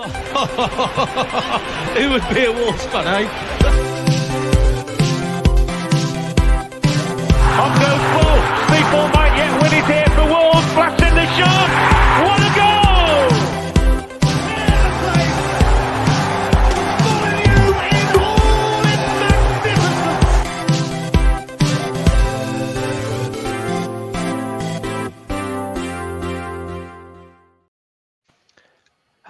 Who would be a Wolves fan, eh? On goes ball. People might yet win it here for Wolves.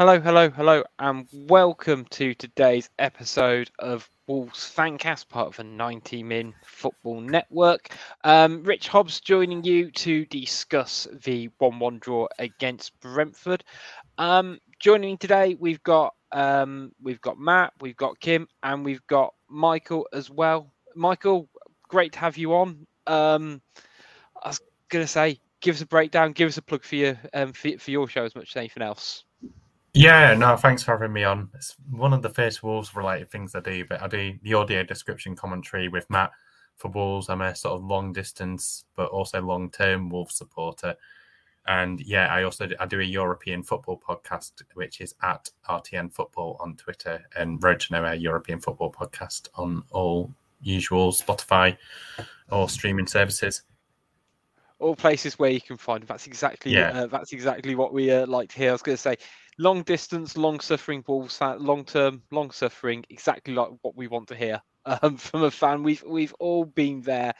Hello, hello, hello, and welcome to today's episode of Wolves Fancast, part of the 90 Min Football Network. Um, Rich Hobbs joining you to discuss the 1 1 draw against Brentford. Um, joining me today, we've got um, we've got Matt, we've got Kim, and we've got Michael as well. Michael, great to have you on. Um, I was gonna say, give us a breakdown, give us a plug for your um, for, for your show as much as anything else. Yeah, no, thanks for having me on. It's one of the first Wolves related things I do, but I do the audio description commentary with Matt for Wolves. I'm a sort of long distance, but also long term Wolves supporter. And yeah, I also do, I do a European football podcast, which is at RTN Football on Twitter and Road to Nowhere European Football Podcast on all usual Spotify or streaming services. all places where you can find. That's exactly Yeah. uh, that's exactly what we uh, like to hear. I was going to say, long distance, long suffering Wolves fan, long term, long suffering. Exactly like what we want to hear um, from a fan. We've we've all been there.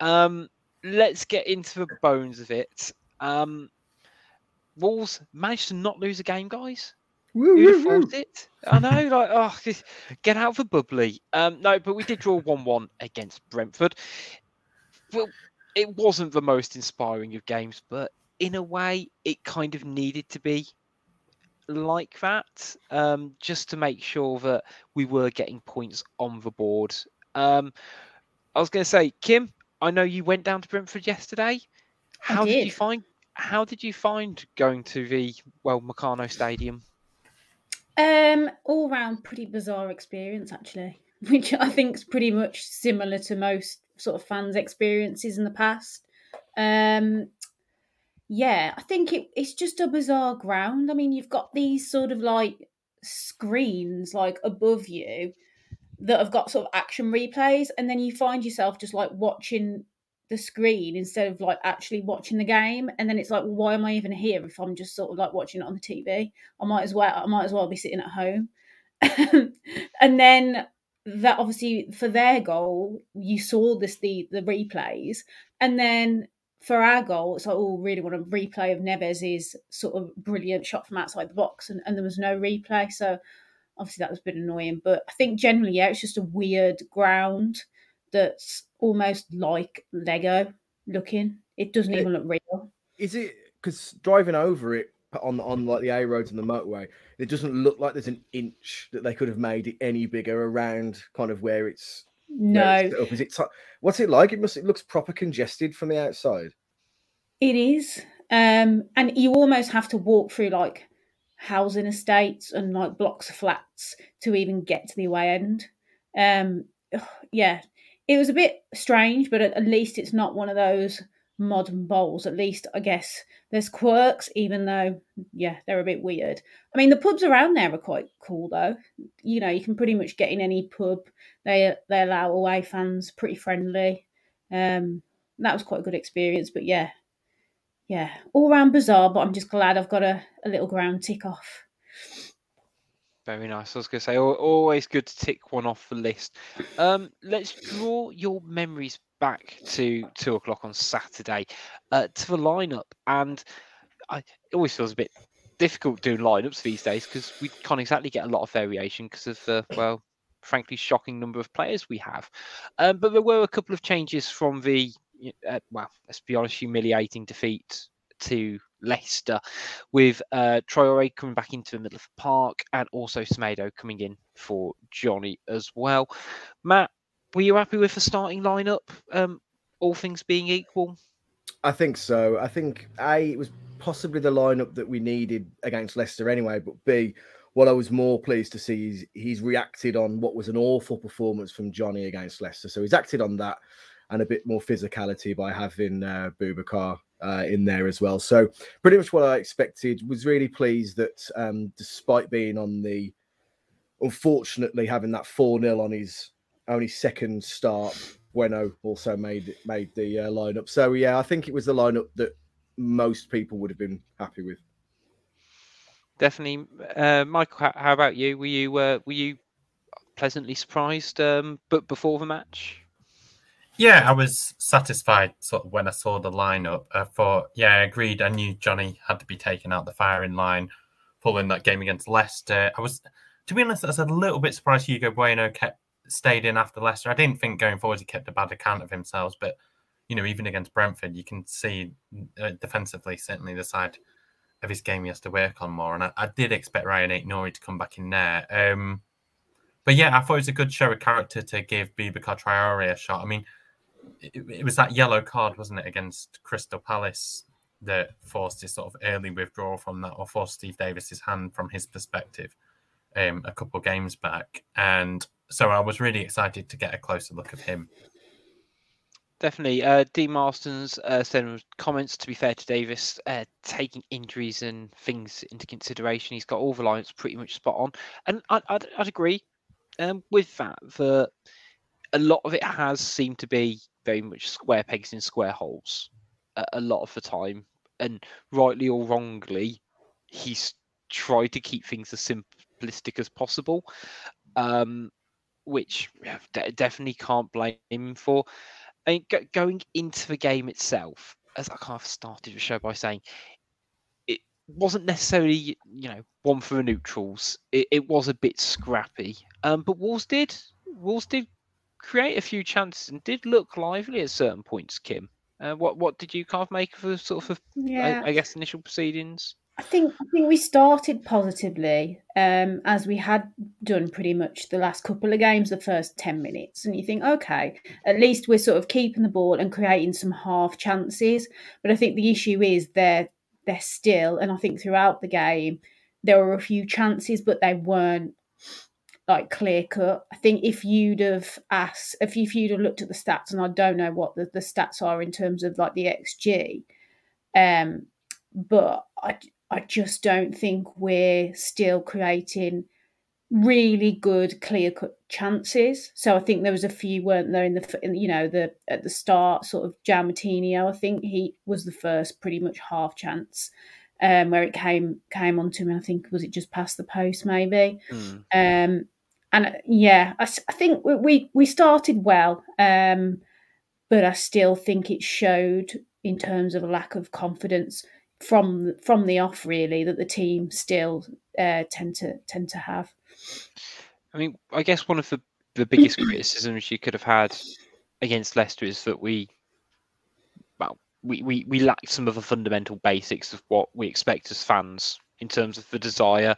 Um, let's get into the bones of it. Um, Wolves managed to not lose a game, guys. Who'd have thought it? I know, like, oh, get out of the bubbly. Um, no, but we did draw 1 1 against Brentford. Well, it wasn't the most inspiring of games, but in a way, it kind of needed to be like that, um, just to make sure that we were getting points on the board. Um, I was going to say, Kim, I know you went down to Brentford yesterday. How did. you find? How did you find going to the well Meccano Stadium? Um, all round pretty bizarre experience actually, which I think is pretty much similar to most sort of fans' experiences in the past. Um, yeah, I think it, it's just a bizarre ground. I mean, you've got these sort of like screens like above you that have got sort of action replays, and then you find yourself just like watching the screen instead of like actually watching the game. And then it's like why am i even here if i'm just sort of like watching it on the tv i might as well i might as well be sitting at home. And then that obviously for their goal you saw this the the replays. And then for our goal it's like oh really want a replay of Neves's sort of brilliant shot from outside the box and, and there was no replay so obviously that was a bit annoying but i think generally yeah it's just a weird ground that's almost like lego looking it doesn't It- even look real Is it because driving over it on on like the A roads and the motorway, it doesn't look like there's an inch that they could have made it any bigger around kind of where it's. No. Is it? ti- what's it like? It must. It looks proper congested from the outside. It is. Um, and you almost have to walk through like housing estates and like blocks of flats to even get to the away end. Um, yeah, it was a bit strange, but at, at least it's not one of those modern bowls. At least I guess there's quirks, even though yeah, they're a bit weird. I mean, the pubs around there are quite cool though. You know, you can pretty much get in any pub. They they allow away fans, pretty friendly. Um, that was quite a good experience. But yeah, yeah, all round bizarre, but I'm just glad I've got a, a little ground tick off. Very nice. I was going to say, always good to tick one off the list. Um, let's draw your memories back to two o'clock on Saturday uh, to the lineup. And I, it always feels a bit difficult doing lineups these days because we can't exactly get a lot of variation because of the, well, frankly, shocking number of players we have. Um, but there were a couple of changes from the, uh, well, let's be honest, humiliating defeat to Leicester, with uh, Traore coming back into the middle of the park and also Semedo coming in for Johnny as well. Matt, were you happy with the starting lineup? Um, all things being equal, I think so. I think A, it was possibly the lineup that we needed against Leicester anyway, but B, what I was more pleased to see is he's reacted on what was an awful performance from Johnny against Leicester. So he's acted on that and a bit more physicality by having uh, Boubacar uh, in there as well. So pretty much what I expected. Was really pleased that um, despite being on the, unfortunately having that four 0 on his only second start, Bueno also made made the uh, lineup. So yeah, I think it was the lineup that most people would have been happy with. Definitely, uh, Michael. How, about you? Were you uh, were you pleasantly surprised, um, but before the match? Yeah, I was satisfied sort of when I saw the lineup. I thought, yeah, I agreed. I knew Johnny had to be taken out the firing line, following that game against Leicester. I was, to be honest, I was a little bit surprised Hugo Bueno kept stayed in after Leicester. I didn't think going forward he kept a bad account of himself, but you know, even against Brentford, you can see uh, defensively certainly the side of his game he has to work on more. And I, I did expect Ryan Aït-Nouri to come back in there. Um, but yeah, I thought it was a good show of character to give Boubacar Traore a shot. I mean, it, it, was that yellow card, wasn't it, against Crystal Palace that forced his sort of early withdrawal from that, or forced Steve Davis's hand from his perspective um, a couple games back. And so I was really excited to get a closer look of him. Definitely. Uh, Dean Marston's uh, said comments, to be fair to Davis, uh, taking injuries and things into consideration. He's got all the lines pretty much spot on. And I, I'd, I'd agree um, with that, that a lot of it has seemed to be very much square pegs in square holes a, a lot of the time. And rightly or wrongly, he's tried to keep things as simplistic as possible, um, which definitely can't blame him for. I mean, go, going into the game itself, as I kind of started the show by saying, it wasn't necessarily, you know, one for the neutrals. It, it was a bit scrappy, um, but Wolves did Wolves did create a few chances and did look lively at certain points. Kim, uh, what what did you kind of make of the sort of, yeah. I, I guess, initial proceedings? I think I think we started positively, um, as we had done pretty much the last couple of games, the first ten minutes, and you think, okay, at least we're sort of keeping the ball and creating some half chances. But I think the issue is they're they're still, and I think throughout the game there were a few chances, but they weren't like clear cut. I think if you'd have asked, if you'd have looked at the stats, and I don't know what the, the stats are in terms of like the XG, um, but I I just don't think we're still creating really good clear cut chances. So I think there was a few weren't there in the you know the at the start sort of Moutinho. I think he was the first pretty much half chance um, where it came came onto him. I think was it just past the post maybe. Mm. Um, and uh, yeah, I, I think we we started well, um, but I still think it showed in terms of a lack of confidence from from the off really that the team still uh, tend to tend to have. I mean, I guess one of the, the biggest criticisms you could have had against Leicester is that we well we, we, we lacked some of the fundamental basics of what we expect as fans in terms of the desire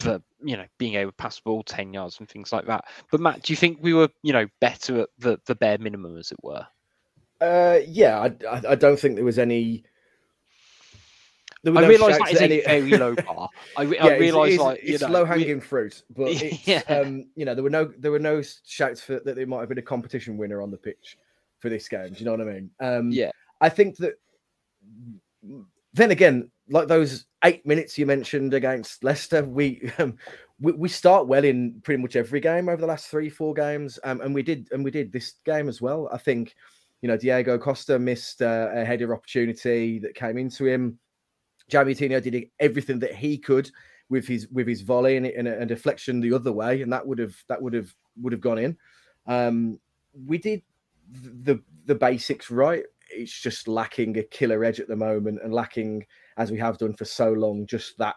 for you know being able to pass the ball 10 yards and things like that. But Matt, do you think we were you know better at the, the bare minimum as it were? Uh, yeah, I, I don't think there was any I no realise that is any... a very low bar. I, re- yeah, I realise like it's low hanging fruit, but it's, yeah. um, you know there were no there were no shouts for that there might have been a competition winner on the pitch for this game. Do you know what I mean? Um, yeah, I think that. Then again, like those eight minutes you mentioned against Leicester, we um, we, we start well in pretty much every game over the last three four games, um, and we did and we did this game as well. I think you know Diego Costa missed uh, a header opportunity that came into him. Jamie Tino did everything that he could with his with his volley and, and, and deflection the other way, and that would have that would have would have gone in. Um, we did the the basics right. It's just lacking a killer edge at the moment, and lacking as we have done for so long, just that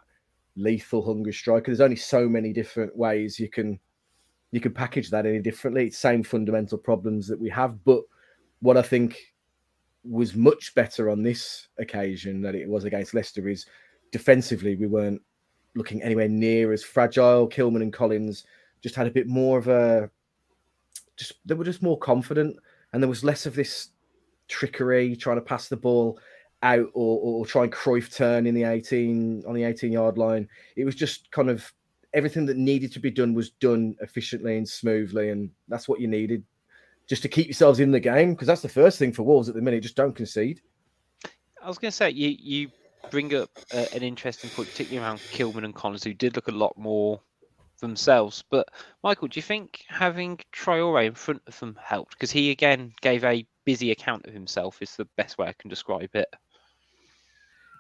lethal hunger striker. There's only so many different ways you can you can package that any differently. It's same fundamental problems that we have, but what I think was much better on this occasion than it was against Leicester is defensively we weren't looking anywhere near as fragile. Kilman and Collins just had a bit more of a just they were just more confident and there was less of this trickery trying to pass the ball out or, or try and Cruyff turn in the 18 on the 18 yard line. It was just kind of everything that needed to be done was done efficiently and smoothly and that's what you needed just to keep yourselves in the game because that's the first thing for Wolves at the minute. Just don't concede. I was going to say you you bring up uh, an interesting point, particularly around Kilman and Collins, who did look a lot more themselves. But Michael, do you think having Traore in front of them helped? Because he again gave a busy account of himself. Is the best way I can describe it.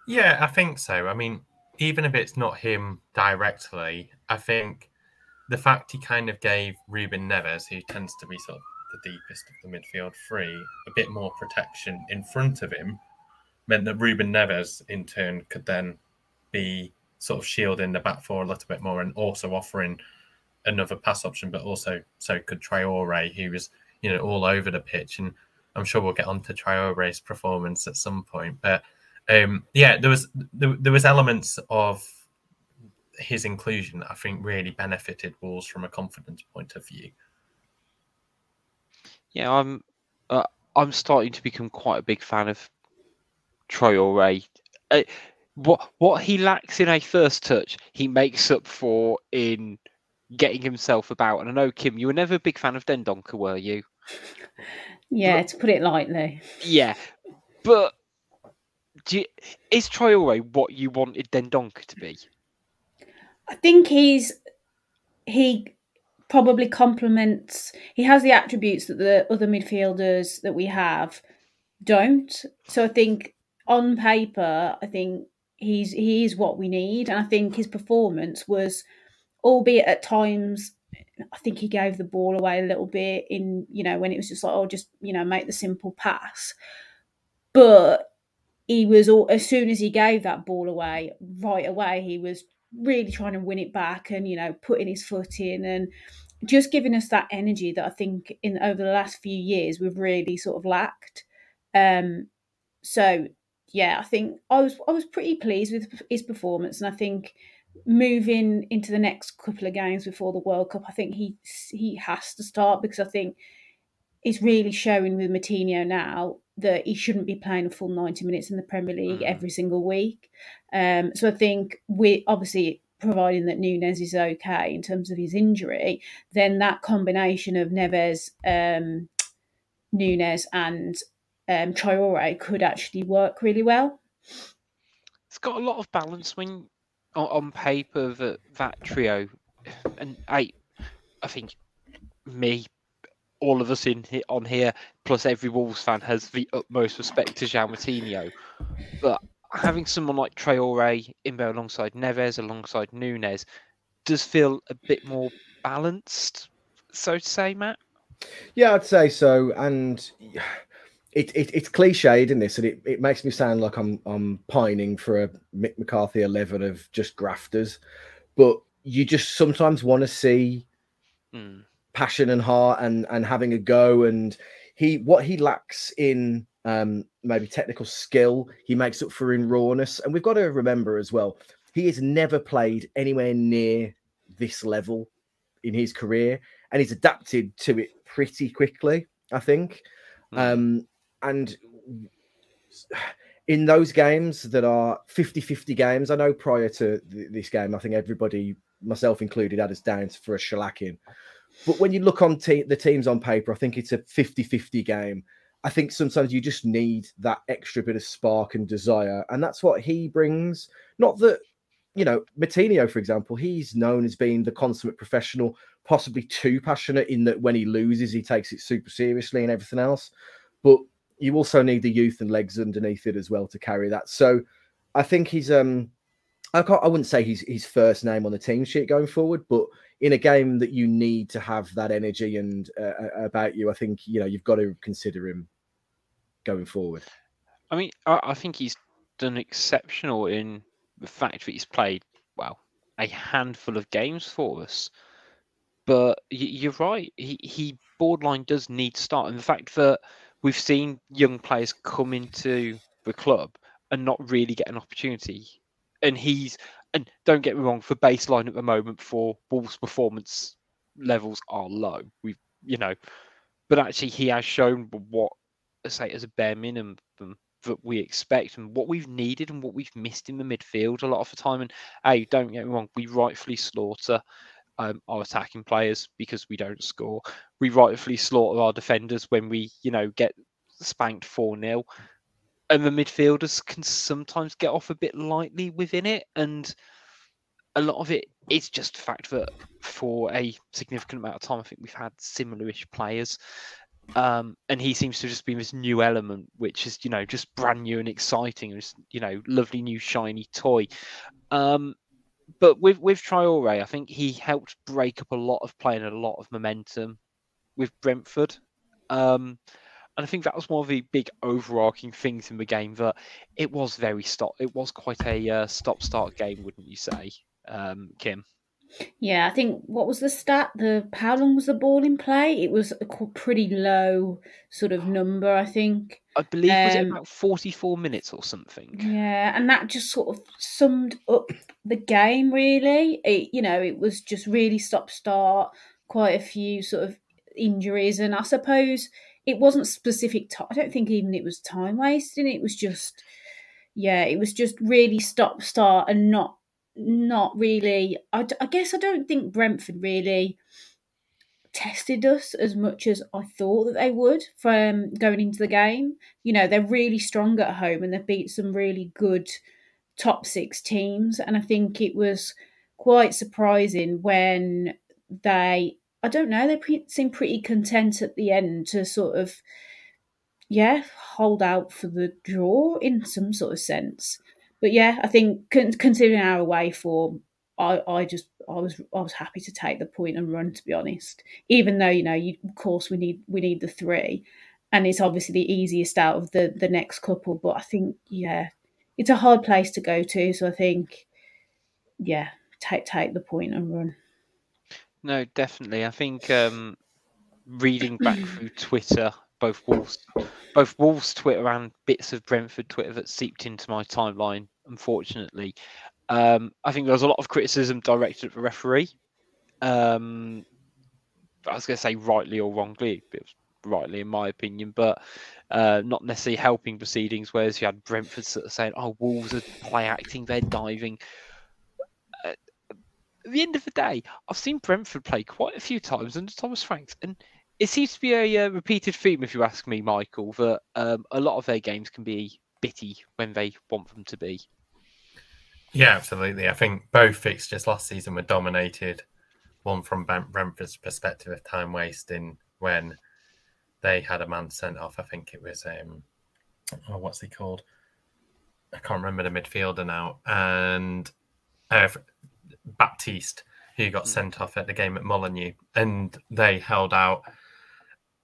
Yeah, I think so. I mean, even if it's not him directly, I think the fact he kind of gave Ruben Neves, who tends to be sort of the deepest of the midfield three, a bit more protection in front of him, meant that Ruben Neves in turn could then be sort of shielding the back four a little bit more and also offering another pass option, but also so could Traore, who was you know all over the pitch, and I'm sure we'll get on to Traore's performance at some point, but um, yeah, there was there, there was elements of his inclusion that I think really benefited Wolves from a confidence point of view. Yeah, I'm uh, I'm starting to become quite a big fan of Traore. Uh, what what he lacks in a first touch, he makes up for in getting himself about. And I know Kim, you were never a big fan of Dendoncker, were you? Yeah, to put it lightly. Yeah, but do you, is Traore what you wanted Dendoncker to be? I think he's he probably complements. He has the attributes that the other midfielders that we have don't. So I think on paper, I think he's he is what we need, and I think his performance was, albeit at times. I think he gave the ball away a little bit in, you know, when it was just like, oh, just, you know, make the simple pass. But he was all as soon as he gave that ball away, right away, he was really trying to win it back and you know putting his foot in and just giving us that energy that I think in over the last few years we've really sort of lacked. Um, so yeah, I think I was I was pretty pleased with his performance, and I think moving into the next couple of games before the World Cup, I think he he has to start because I think it's really showing with Moutinho now that he shouldn't be playing a full 90 minutes in the Premier League mm. every single week. Um, so I think we obviously providing that Nunes is okay in terms of his injury, then that combination of Neves, um, Nunes, and um, Traore could actually work really well. It's got a lot of balance when on, on paper that that trio, and I, I think me all of us in on here, plus every Wolves fan, has the utmost respect to João Moutinho. But having someone like Traore in there alongside Neves, alongside Nunes, does feel a bit more balanced, so to say, Matt. Yeah, I'd say so. And it, it it's cliched in this, and it, it makes me sound like I'm I'm pining for a Mick McCarthy eleven of just grafters, but you just sometimes want to see. Mm passion and heart and and having a go. And he what he lacks in um maybe technical skill he makes up for in rawness. And we've got to remember as well he has never played anywhere near this level in his career. And he's adapted to it pretty quickly i think. Mm. um and in those games that are 50-50 games i know prior to th- this game i think everybody myself included had us down for a shellacking but when you look on te- the teams on paper, I think it's a 50 50 game. I think sometimes you just need that extra bit of spark and desire. And that's what he brings. Not that, you know, Moutinho, for example, he's known as being the consummate professional, possibly too passionate in that when he loses, he takes it super seriously and everything else. But you also need the youth and legs underneath it as well to carry that. So I think he's um I can't I wouldn't say he's his first name on the team sheet going forward, but in a game that you need to have that energy and uh, uh, about you, I think you know you've got to consider him going forward. I mean, I, I think he's done exceptional in the fact that he's played well a handful of games for us. But you're right, he, he borderline does need to start, and the fact that we've seen young players come into the club and not really get an opportunity, and he's and don't get me wrong, for baseline at the moment for Wolves' performance levels are low. We've you know, but actually he has shown what say as a bare minimum that we expect and what we've needed and what we've missed in the midfield a lot of the time. And hey, don't get me wrong, we rightfully slaughter um, our attacking players because we don't score. We rightfully slaughter our defenders when we, you know, get spanked 4 0. and the midfielders can sometimes get off a bit lightly within it, and a lot of it is just the fact that for a significant amount of time, I think we've had similar-ish players, um, and he seems to just be this new element, which is you know just brand new and exciting, and just you know lovely new shiny toy. Um, but with with Traore, I think he helped break up a lot of play and a lot of momentum with Brentford. Um, and I think that was one of the big overarching things in the game that it was very stop. It was quite a uh, stop-start game, wouldn't you say, um, Kim? Yeah, I think what was the stat? The how long was the ball in play? It was a pretty low sort of number, I think. I believe was it Um, about forty-four minutes or something. Yeah, and that just sort of summed up the game really. It, you know, it was just really stop start, quite a few sort of injuries, and I suppose it wasn't specific. I don't think even it was time wasting. It was just, yeah, it was just really stop start and not not really. I, guess I don't think Brentford really tested us as much as I thought that they would from going into the game. You know, they're really strong at home and they've beat some really good top six teams. And I think it was quite surprising when they, I don't know, they pre- seemed pretty content at the end to sort of, yeah, hold out for the draw in some sort of sense. But yeah, I think considering our away form, I, I just I was I was happy to take the point and run to be honest. Even though you know, you, of course we need we need the three, and it's obviously the easiest out of the the next couple. But I think yeah, it's a hard place to go to. So I think yeah, take take the point and run. No, definitely. I think um, reading back through Twitter, both Wolves, both Wolves Twitter and bits of Brentford Twitter that seeped into my timeline. Unfortunately, um, I think there was a lot of criticism directed at the referee. Um, I was going to say rightly or wrongly, rightly in my opinion, but uh, not necessarily helping proceedings. Whereas you had Brentford sort of saying, "Oh, Wolves are play acting, they're diving." Uh, at the end of the day, I've seen Brentford play quite a few times under Thomas Franks, and it seems to be a uh, repeated theme, if you ask me, Michael, that um, a lot of their games can be bitty when they want them to be. Yeah, absolutely. I think both fixtures last season were dominated. One from Brent- Brentford's perspective of time wasting when they had a man sent off. I think it was um, oh, what's he called? I can't remember the midfielder now. And uh, Baptiste, who got sent off at the game at Molineux, and they held out.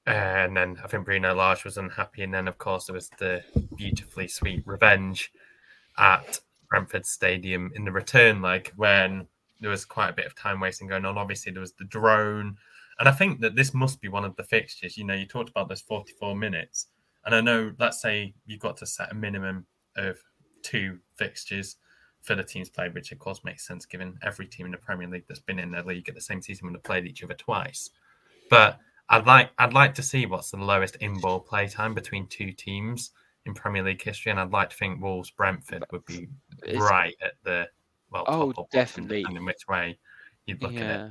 Uh, and then I think Bruno Lage was unhappy, and then of course there was the beautifully sweet revenge at Brentford Stadium in the return leg when there was quite a bit of time wasting going on. Obviously, there was the drone. And I think that this must be one of the fixtures. You know, you talked about those 44 minutes. And I know, let's say you've got to set a minimum of two fixtures for the teams played, which of course makes sense given every team in the Premier League that's been in the league at the same season would have played each other twice. But I'd like I'd like to see what's the lowest in ball play time between two teams in Premier League history, and I'd like to think Wolves Brentford would be It's- right at the well. Oh, top or bottom, definitely. depending on which way you'd look at it. Yeah,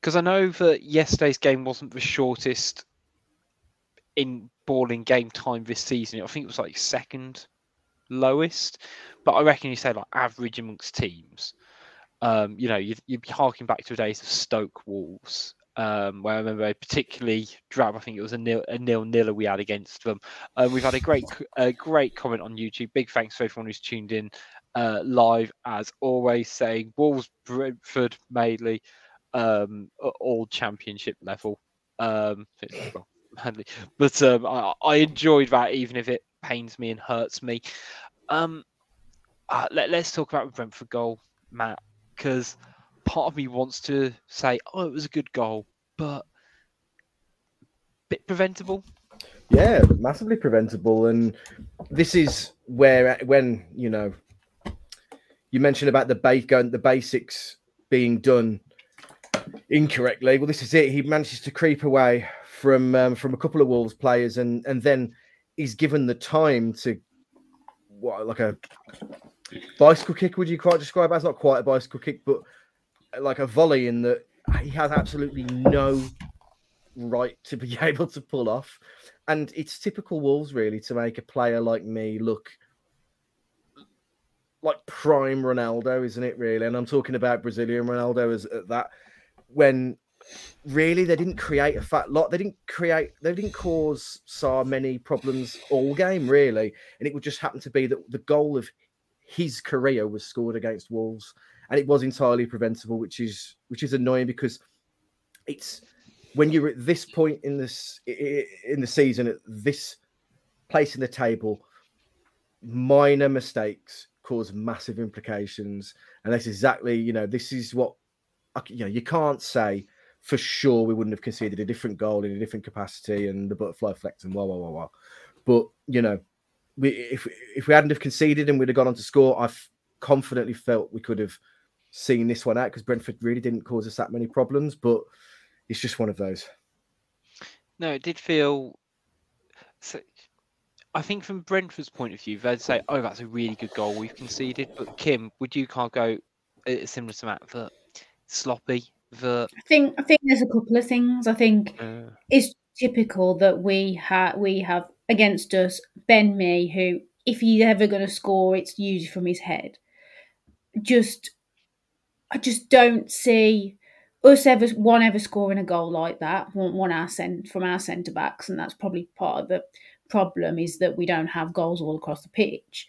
because I know that yesterday's game wasn't the shortest in ball in game time this season. I think it was like second lowest, but I reckon you say like average amongst teams. Um, you know, you'd, you'd be harking back to the days of Stoke Wolves, um, where I remember a particularly drab. I think it was a nil a nil nil we had against them. Um, we've had a great a great comment on YouTube. Big thanks to everyone who's tuned in uh, live as always, saying Wolves Brentford mainly um, at all championship level. Um, well, But um, I, I enjoyed that, even if it pains me and hurts me. Um, uh, let, let's talk about the Brentford goal, Matt, because part of me wants to say, oh, it was a good goal, but bit preventable. Yeah, massively preventable. And this is where, when you know, you mentioned about the going, the basics being done incorrectly. Well, this is it. He manages to creep away from um, from a couple of Wolves players, and and then he's given the time to what like a bicycle kick. Would you quite describe as not quite a bicycle kick, but like a volley in that he has absolutely no right to be able to pull off. And it's typical Wolves, really, to make a player like me look like prime Ronaldo, isn't it? Really, and I'm talking about Brazilian Ronaldo as at that when really they didn't create a fat lot. They didn't create. They didn't cause so many problems all game, really, and it would just happen to be that the goal of his career was scored against Wolves, and it was entirely preventable, which is which is annoying because it's when you're at this point in this in the season at this place in the table minor mistakes cause massive implications. And that's exactly you know this is what you know you can't say for sure we wouldn't have conceded a different goal in a different capacity and the butterfly effect and wah wah wah wah. But you know we if if we hadn't have conceded and we'd have gone on to score i've confidently felt we could have seen this one out because brentford really didn't cause us that many problems but it's just one of those. No, it did feel. So, I think from Brentford's point of view, they'd say, "Oh, that's a really good goal we've conceded." But Kim, would you can't go uh, similar to Matt that for sloppy? The I think I think there's a couple of things. I think uh, it's typical that we have we have against us Ben Mee, who if he's ever going to score, it's usually from his head. Just, I just don't see us ever one ever scoring a goal like that one, one our cent, from our centre backs and that's probably part of the problem is that we don't have goals all across the pitch.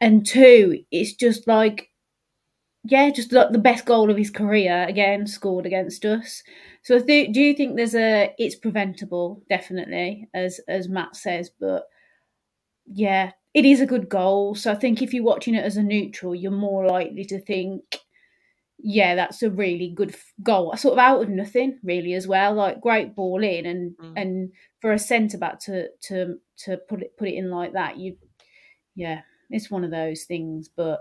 And two it's just like yeah just like the best goal of his career again scored against us. So th- do you think there's a it's preventable definitely as as matt says but yeah it is a good goal. So i think if you're watching it as a neutral you're more likely to think yeah, that's a really good goal. Sort of out of nothing, really, as well. Like great ball in, and mm. and for a centre back to to to put it put it in like that, you, yeah, it's one of those things. But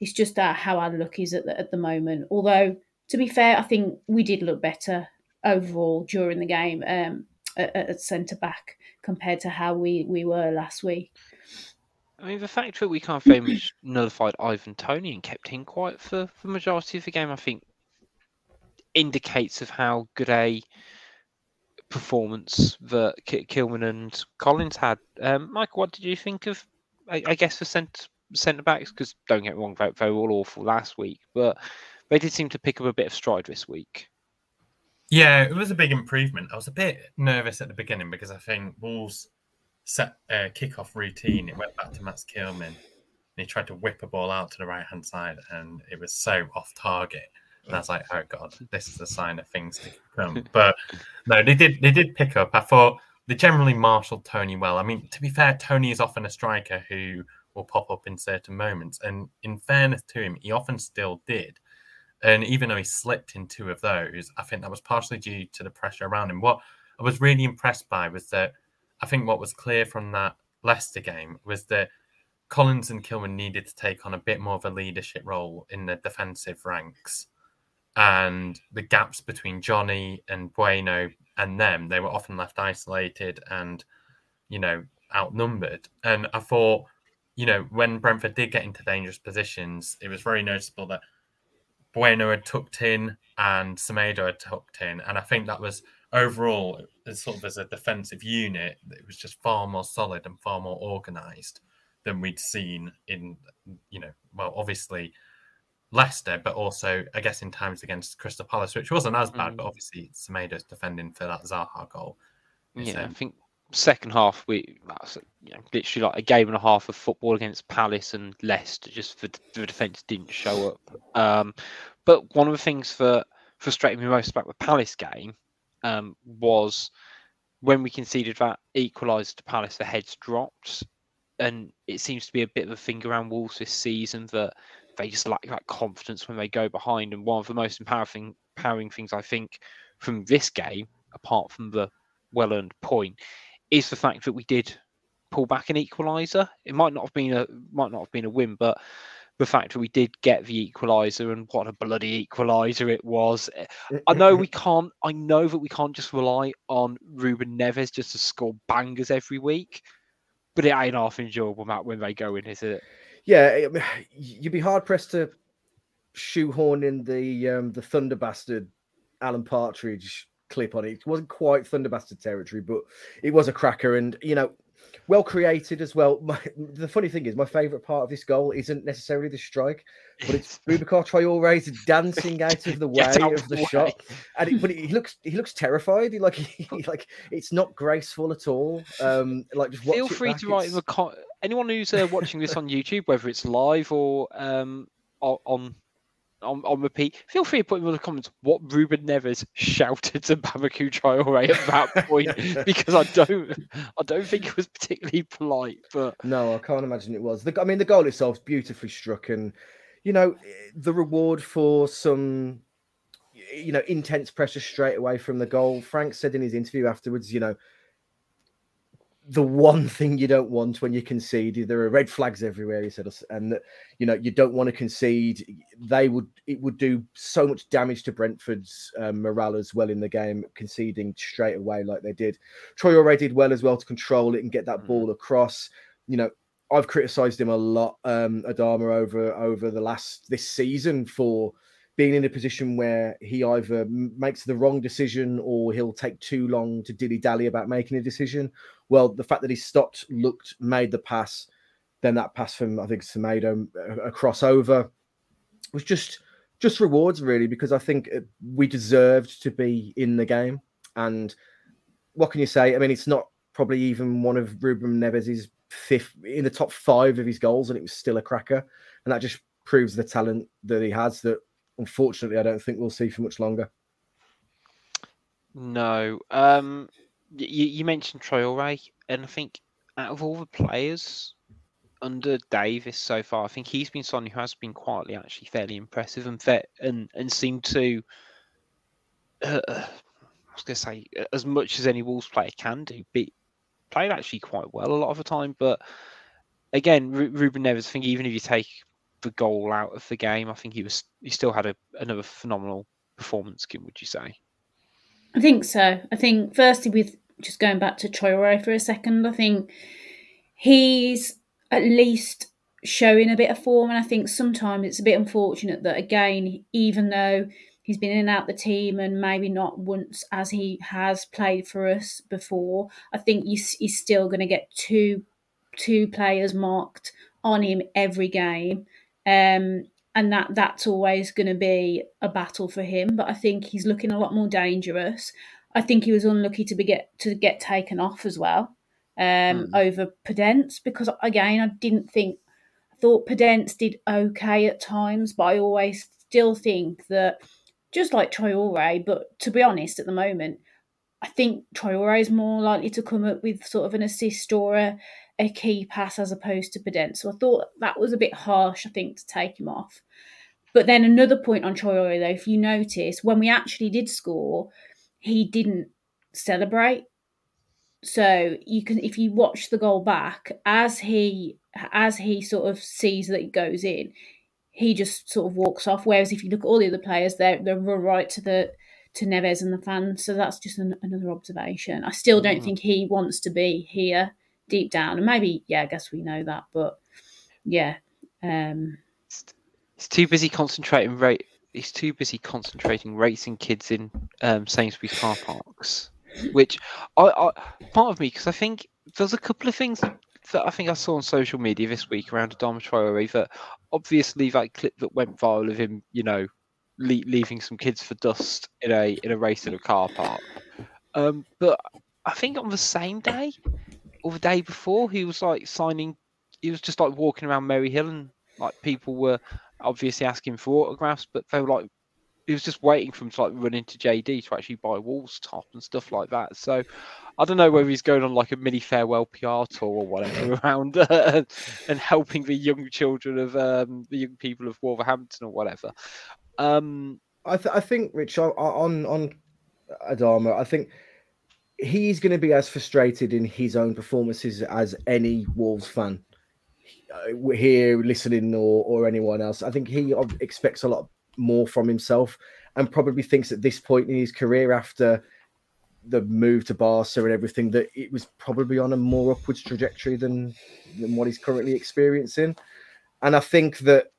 it's just that how our look is at the, at the moment. Although to be fair, I think we did look better overall during the game um, at, at centre back compared to how we we were last week. I mean, the fact that we kind of very much nullified Ivan Toney and kept him quiet for, the majority of the game, I think, indicates of how good a performance that Kilman and Collins had. Um, Michael, what did you think of, I, I guess, the centre centre backs? Because don't get me wrong, they, they were all awful last week, but they did seem to pick up a bit of stride this week. Yeah, it was a big improvement. I was a bit nervous at the beginning because I think Wolves set uh, kickoff routine, it went back to Max Kilman. And he tried to whip a ball out to the right hand side, and it was so off target. And I was like, "Oh God, this is a sign of things to come." But no, they did. They did pick up. I thought they generally marshaled Toney well. I mean, to be fair, Toney is often a striker who will pop up in certain moments, and in fairness to him, he often still did. And even though he slipped in two of those, I think that was partially due to the pressure around him. What I was really impressed by was that I think what was clear from that Leicester game was that Collins and Kilman needed to take on a bit more of a leadership role in the defensive ranks. And the gaps between Johnny and Bueno and them, they were often left isolated and, you know, outnumbered. And I thought, you know, when Brentford did get into dangerous positions, it was very noticeable that Bueno had tucked in and Semedo had tucked in. And I think that was overall, as sort of as a defensive unit, it was just far more solid and far more organised than we'd seen in, you know, well, obviously Leicester, but also I guess in times against Crystal Palace, which wasn't as bad, mm. but obviously Semedo's defending for that Zaha goal. Yeah, um, I think second half we that's you know, literally like a game and a half of football against Palace and Leicester, just for the defence didn't show up. Um, but one of the things that frustrated me most about the Palace game um, was when we conceded that equalised to Palace, the heads dropped. And it seems to be a bit of a thing around Wolves this season that they just lack that confidence when they go behind. And one of the most empowering, empowering things I think from this game, apart from the well earned point, is the fact that we did pull back an equaliser. It might not have been a might not have been a win, but the fact that we did get the equaliser and what a bloody equaliser it was. I know we can't. I know that we can't just rely on Ruben Neves just to score bangers every week, but it ain't half enjoyable, Matt, when they go in, is it? Yeah, you'd be hard pressed to shoehorn in the um, the Thunder bastard Alan Partridge clip on it. It wasn't quite Thunderbastard territory, but it was a cracker, and you know, well created as well. My, the funny thing is, my favourite part of this goal isn't necessarily the strike, but it's Boubacar Traore's dancing out of the way out of the the shot, and it, but he looks he looks terrified. He like he, like it's not graceful at all. Um, like just Feel free back, to write in the com- anyone who's uh, watching this on YouTube, whether it's live or um on on, on repeat. Feel free to put in the comments what Ruben Neves shouted to Boubacar Traore at that point because I don't I don't think it was particularly polite. But No, I can't imagine it was. The, I mean, the goal itself's beautifully struck, and you know, the reward for some, you know, intense pressure straight away from the goal. Frank said in his interview afterwards, you know, the one thing you don't want when you concede, there are red flags everywhere. He said, and that you know, you don't want to concede. They would, it would do so much damage to Brentford's um, morale as well in the game, conceding straight away like they did. Troy already did well as well to control it and get that Mm. ball across. You know, I've criticised him a lot, um, Adama, over over the last this season for being in a position where he either makes the wrong decision or he'll take too long to dilly dally about making a decision. Well, the fact that he stopped, looked, made the pass, then that pass from I think Semedo a, a crossover was just just rewards really because I think uh, we deserved to be in the game. And what can you say? I mean, it's not probably even one of Ruben Neves's fifth in the top five of his goals, and it was still a cracker. And that just proves the talent that he has. That unfortunately, I don't think we'll see for much longer. no, um, you, you mentioned Traore, and I think out of all the players under Davis so far, I think he's been someone who has been quietly actually fairly impressive and fair, and and seemed to. Uh, I was going to say uh, as much as any Wolves player can do, played actually quite well a lot of the time. But again, Ru- Ruben Neves, I think even if you take the goal out of the game, I think he was he still had a, another phenomenal performance. Kim, would you say? I think so. I think firstly with just going back to Traore for a second, I think he's at least showing a bit of form and I think sometimes it's a bit unfortunate that again, even though he's been in and out the team and maybe not once as he has played for us before, I think he's, he's still going to get two two players marked on him every game. Um and that that's always going to be a battle for him. But I think he's looking a lot more dangerous. I think he was unlucky to be get to get taken off as well um, over Podence because again I didn't think I thought Podence did okay at times, but I always still think that just like Traore, but to be honest, at the moment, I think Traore is more likely to come up with sort of an assist or a, a key pass as opposed to Podence. So I thought that was a bit harsh, I think, to take him off. But then another point on Traore, though, if you notice, when we actually did score, he didn't celebrate. So you can, if you watch the goal back, as he as he sort of sees that it goes in, he just sort of walks off. Whereas if you look at all the other players, they're they're right to the to Neves and the fans. So that's just an, another observation. I still don't think he wants to be here deep down, and maybe yeah, I guess we know that, but yeah, um, He's too busy concentrating rate. He's too busy concentrating racing kids in um, Sainsbury's car parks, which I, I part of me because I think there's a couple of things that I think I saw on social media this week around Adama Traore that obviously that clip that went viral of him, you know, le- leaving some kids for dust in a in a race in a car park. Um, but I think on the same day or the day before, he was like signing. He was just like walking around Merry Hill and like people were obviously asking for autographs, but they were like, he was just waiting for him to like run into JD to actually buy Wolves top and stuff like that. So I don't know whether he's going on like a mini farewell PR tour or whatever around uh, and helping the young children of um, the young people of Wolverhampton or whatever. Um, I, th- I think, Rich, on on, on Adama, I think he's going to be as frustrated in his own performances as any Wolves fan Uh, here listening or, or anyone else. I think he expects a lot more from himself and probably thinks at this point in his career after the move to Barca and everything that it was probably on a more upwards trajectory than than what he's currently experiencing. And I think that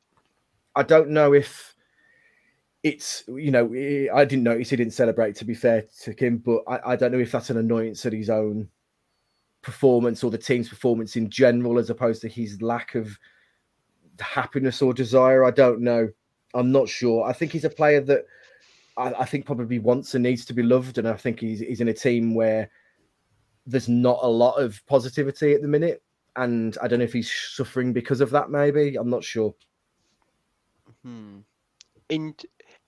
I don't know if it's you know I didn't notice he didn't celebrate. To be fair to Kim, but I, I don't know if that's an annoyance at his own performance or the team's performance in general, as opposed to his lack of happiness or desire. I don't know. I'm not sure. I think he's a player that I, I think probably wants and needs to be loved, and I think he's he's in a team where there's not a lot of positivity at the minute, and I don't know if he's suffering because of that. Maybe I'm not sure. Hmm. In,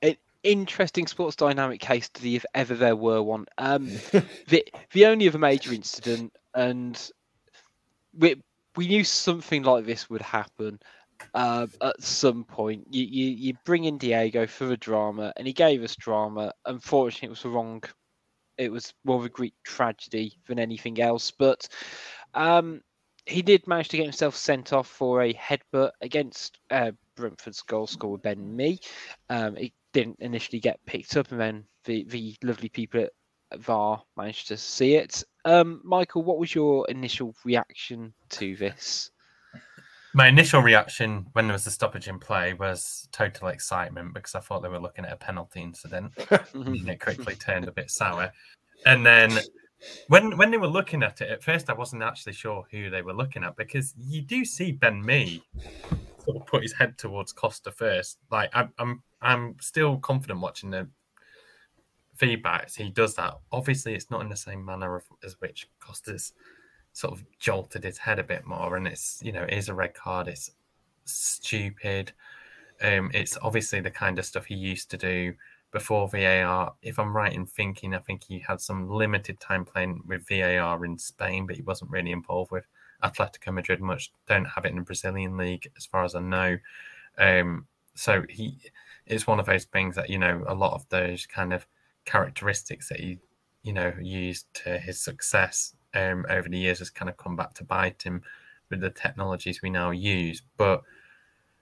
an interesting sports dynamic case study if ever there were one. Um, the the only other major incident, and we we knew something like this would happen uh, at some point. You, you you bring in Diego for the drama, and he gave us drama. Unfortunately, it was the wrong. It was more of a Greek tragedy than anything else, but um, he did manage to get himself sent off for a headbutt against uh, Brentford's goal scorer Ben Mee. Um, it didn't initially get picked up, and then the, the lovely people at VAR managed to see it. Um, Michael, what was your initial reaction to this? My initial reaction when there was a stoppage in play was total excitement because I thought they were looking at a penalty incident. and it quickly turned a bit sour. And then when when they were looking at it, at first I wasn't actually sure who they were looking at because you do see Ben Mee sort of put his head towards Costa first. Like I'm I'm I'm still confident watching the feedbacks. He does that. Obviously, it's not in the same manner as which Costa's sort of jolted his head a bit more, and it's you know it is a red card. It's stupid. Um, it's obviously the kind of stuff he used to do before VAR. If I'm right in thinking, I think he had some limited time playing with VAR in Spain, but he wasn't really involved with Atletico Madrid much. Don't have it in the Brazilian league, as far as I know. Um, so he it's one of those things that you know a lot of those kind of characteristics that he you know used to his success um, over the years has kind of come back to bite him with the technologies we now use. But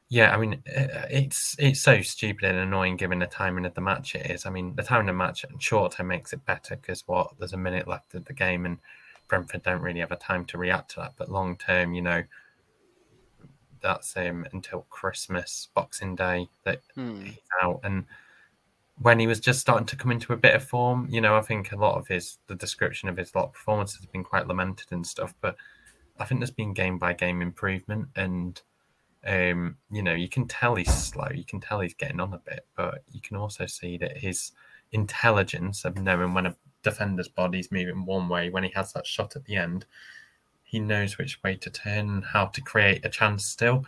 yeah, I mean, uh, it's it's so stupid and annoying given the timing of the match it is. I mean, the timing of the match in short term makes it better because what there's a minute left of the game and Brentford don't really have a time to react to that. But long term, you know, that's um, until Christmas, Boxing Day that Hmm. he's out and when he was just starting to come into a bit of form, you know, I think a lot of his the description of his lot of performances has been quite lamented and stuff, but I think there's been game by game improvement and um, you know, you can tell he's slow, you can tell he's getting on a bit, but you can also see that his intelligence of knowing when a defender's body's moving one way, when he has that shot at the end, he knows which way to turn how to create a chance still.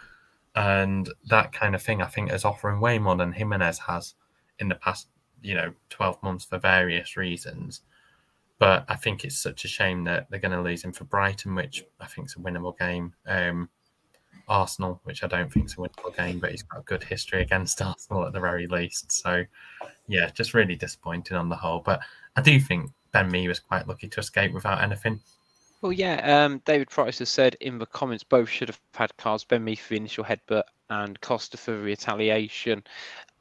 And that kind of thing I think is offering way more than Jimenez has in the past, you know, 12 months for various reasons. But I think it's such a shame that they're going to lose him for Brighton, which I think is a winnable game. Um, Arsenal, which I don't think is a winnable game, but he's got a good history against Arsenal at the very least. So, yeah, just really disappointing on the whole. But I do think Ben Mee was quite lucky to escape without anything. Well, yeah, um, David Price has said in the comments both should have had cards, Ben Mee for the initial headbutt and Costa for retaliation.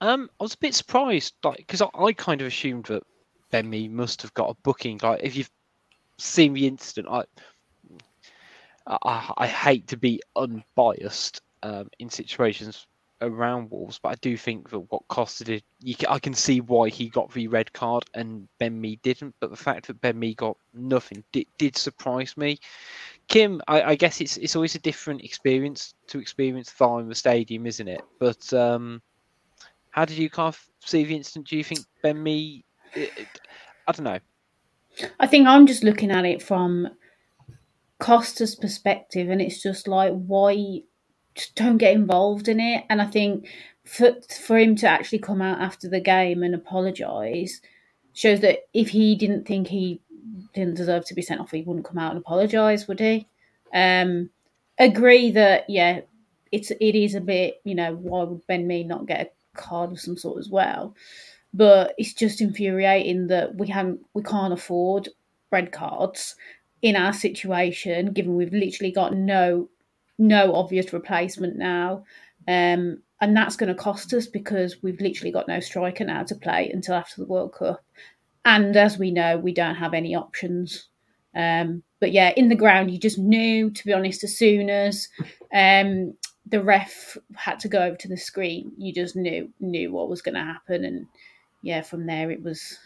Um, I was a bit surprised, like, because I, I kind of assumed that Ben Mee must have got a booking. Like, if you've seen the incident, I, I, I hate to be unbiased um, in situations around Wolves, but I do think that what Costa did, can, I can see why he got the red card and Ben Mee didn't. But the fact that Ben Mee got nothing did, did surprise me. Kim, I, I guess it's it's always a different experience to experience VAR in the stadium, isn't it? But um, how did you kind of see the incident? Do you think Ben it- I don't know. I think I'm just looking at it from Costa's perspective, and it's just like, why just don't get involved in it? And I think for for him to actually come out after the game and apologise shows that if he didn't think he didn't deserve to be sent off, he wouldn't come out and apologise, would he? Um, agree that yeah, it's it is a bit you know why would Ben Mee not get card of some sort as well? But it's just infuriating that we haven't we can't afford red cards in our situation, given we've literally got no no obvious replacement now. Um, and that's going to cost us because we've literally got no striker now to play until after the World Cup. And as we know, we don't have any options. Um, but yeah, in the ground, you just knew, to be honest, as soon as um, the ref had to go over to the screen, you just knew knew what was going to happen, and yeah, from there it was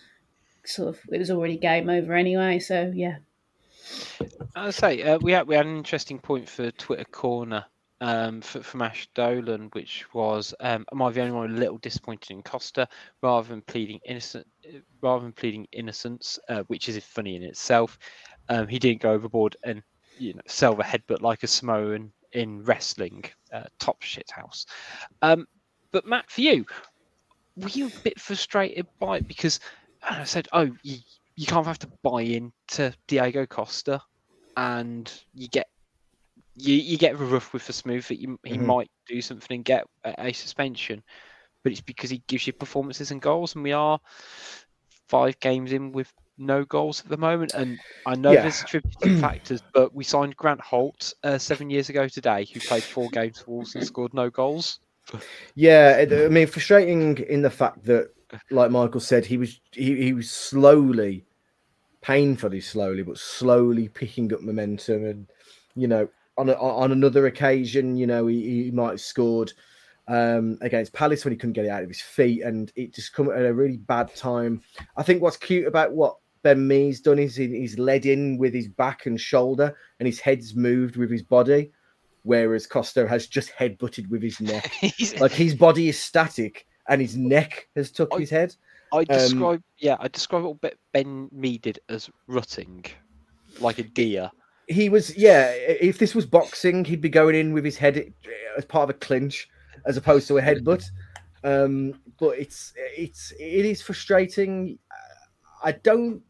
sort of it was already game over anyway. So yeah. I say uh, we had we had an interesting point for Twitter corner um, for, from Ash Dolan, which was um, am I the only one a little disappointed in Costa rather than pleading innocent rather than pleading innocence, uh, which is funny in itself. Um, he didn't go overboard and you know sell the headbutt like a Samoan in wrestling, uh, top shit house. Um, but Matt, for you, were you a bit frustrated by it because I said, oh, you, you can't have to buy into Diego Costa, and you get you, you get the rough with the smooth that you, he Mhm. might do something and get a, a suspension, but it's because he gives you performances and goals, and we are five games in with no goals at the moment. And I know Yeah. there's attributing factors, but we signed Grant Holt uh, seven years ago today, who played four games for Wolves and scored no goals. Yeah, I mean, frustrating in the fact that, like Michael said, he was he, he was slowly, painfully slowly, but slowly picking up momentum, and you know, on a, on another occasion, you know, he, he might have scored um, against Palace when he couldn't get it out of his feet, and it just come at a really bad time. I think what's cute about what Ben Mee's done is he- he's led in with his back and shoulder, and his head's moved with his body, whereas Costa has just headbutted with his neck like his body is static and his neck has took I- his head. I describe, yeah, I describe what Be- Ben Mee did as rutting, like a deer. He was, yeah. If this was boxing, he'd be going in with his head uh, as part of a clinch, as opposed to a headbutt. Um, but it's it's it is frustrating. I don't.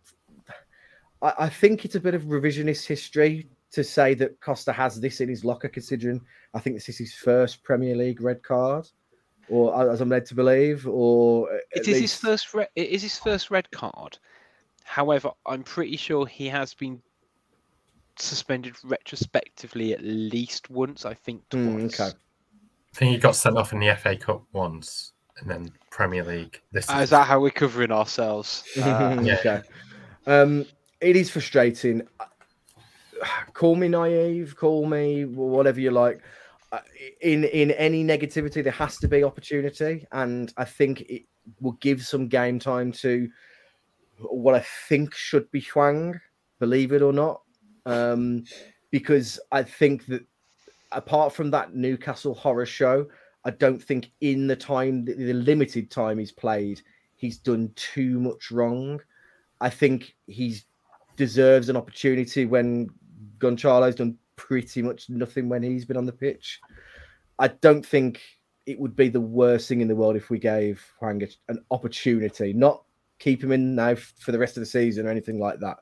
I, I think it's a bit of revisionist history to say that Costa has this in his locker, considering I think this is his first Premier League red card, or as I'm led to believe, or at It is his first. Re- it is his first red card. However, I'm pretty sure he has been suspended retrospectively at least once. I think Mm, okay. I think he got sent off in the FA Cup once, and then Premier League. This Uh, is that how we're covering ourselves? Uh, Yeah. okay. Um, it is frustrating. Call me naive, call me whatever you like. Uh, In in any negativity, there has to be opportunity, and I think it will give some game time to what I think should be Hwang, believe it or not, um, because I think that apart from that Newcastle horror show, I don't think in the time, the the limited time he's played, he's done too much wrong. I think he's deserves an opportunity when Gonzalo's done pretty much nothing when he's been on the pitch. I don't think it would be the worst thing in the world if we gave Hwang an opportunity, not keep him in now for the rest of the season or anything like that.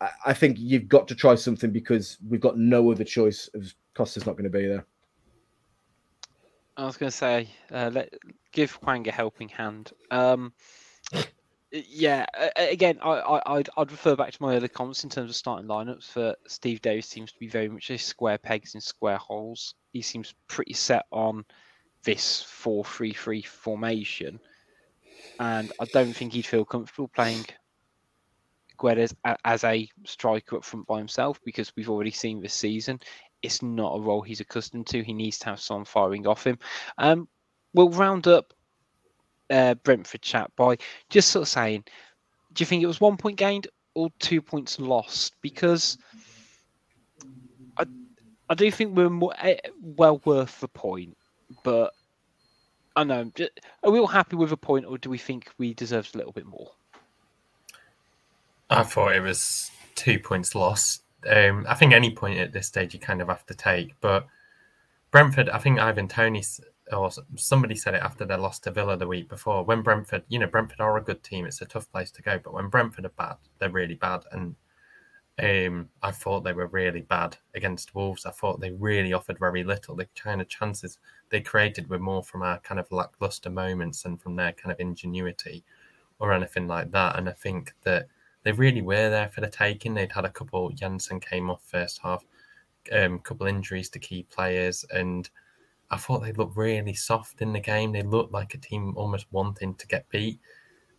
I, I think you've got to try something because we've got no other choice. Of Costa's not going to be there. I was going to say, uh, let give Hwang a helping hand. Um, yeah, again, I, I, I'd, I'd refer back to my earlier comments in terms of starting lineups. For Steve Davis, seems to be very much a square pegs in square holes. He seems pretty set on this four-three-three formation, and I don't think he'd feel comfortable playing Guedes as a striker up front by himself because we've already seen this season it's not a role he's accustomed to. He needs to have someone firing off him. Um, we'll round up uh, Brentford chat by just sort of saying, do you think it was one point gained or two points lost? Because I, I do think we're more, eh, well worth the point, but I know. Are we all happy with a point, or do we think we deserved a little bit more? I thought it was two points lost. Um, I think any point at this stage you kind of have to take, but Brentford, I think Ivan Toney or somebody said it after they lost to Villa the week before. When Brentford, you know, Brentford are a good team. It's a tough place to go, but when Brentford are bad, they're really bad. And um, I thought they were really bad against Wolves. I thought they really offered very little. The kind of chances they created were more from our kind of lackluster moments and from their kind of ingenuity or anything like that. And I think that they really were there for the taking. They'd had a couple. Jansson came off first half, a um, couple injuries to key players, and I thought they looked really soft in the game. They looked like a team almost wanting to get beat,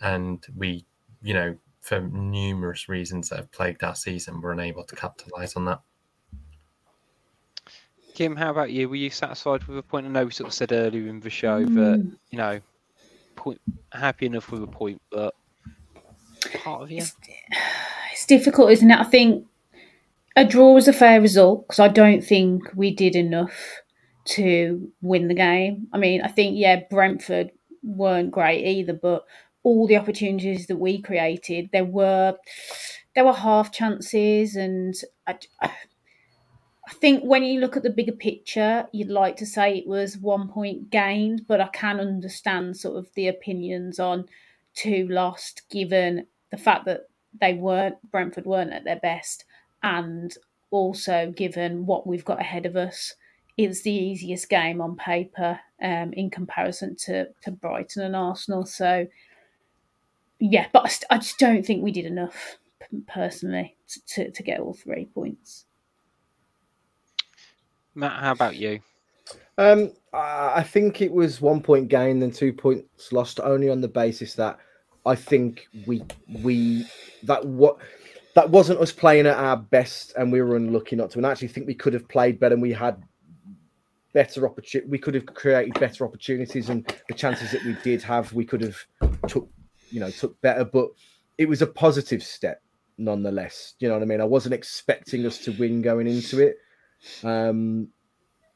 and we, you know, for numerous reasons that have plagued our season, were unable to capitalise on that. Kim, how about you? Were you satisfied with a point? I know we sort of said earlier in the show that Mm. you know, point happy enough with a point, but part of you. It's, it's difficult, isn't it? I think a draw is a fair result because I don't think we did enough to win the game. I mean, I think yeah, Brentford weren't great either, but all the opportunities that we created, there were there were half chances, and I, I think when you look at the bigger picture, you'd like to say it was one point gained, but I can understand sort of the opinions on two lost, given the fact that they weren't Brentford weren't at their best, and also given what we've got ahead of us. It's the easiest game on paper um, in comparison to, to Brighton and Arsenal. So, yeah, but I, st- I just don't think we did enough p- personally to, to, to get all three points. Matt, how about you? Um, I I think it was one point gained and two points lost, only on the basis that I think we we that what that wasn't us playing at our best, and we were unlucky not to. And I actually think we could have played better, and we had better opportunity. We could have created better opportunities, and the chances that we did have, we could have took you know took better. But it was a positive step nonetheless. You know what I mean? I wasn't expecting us to win going into it. Um,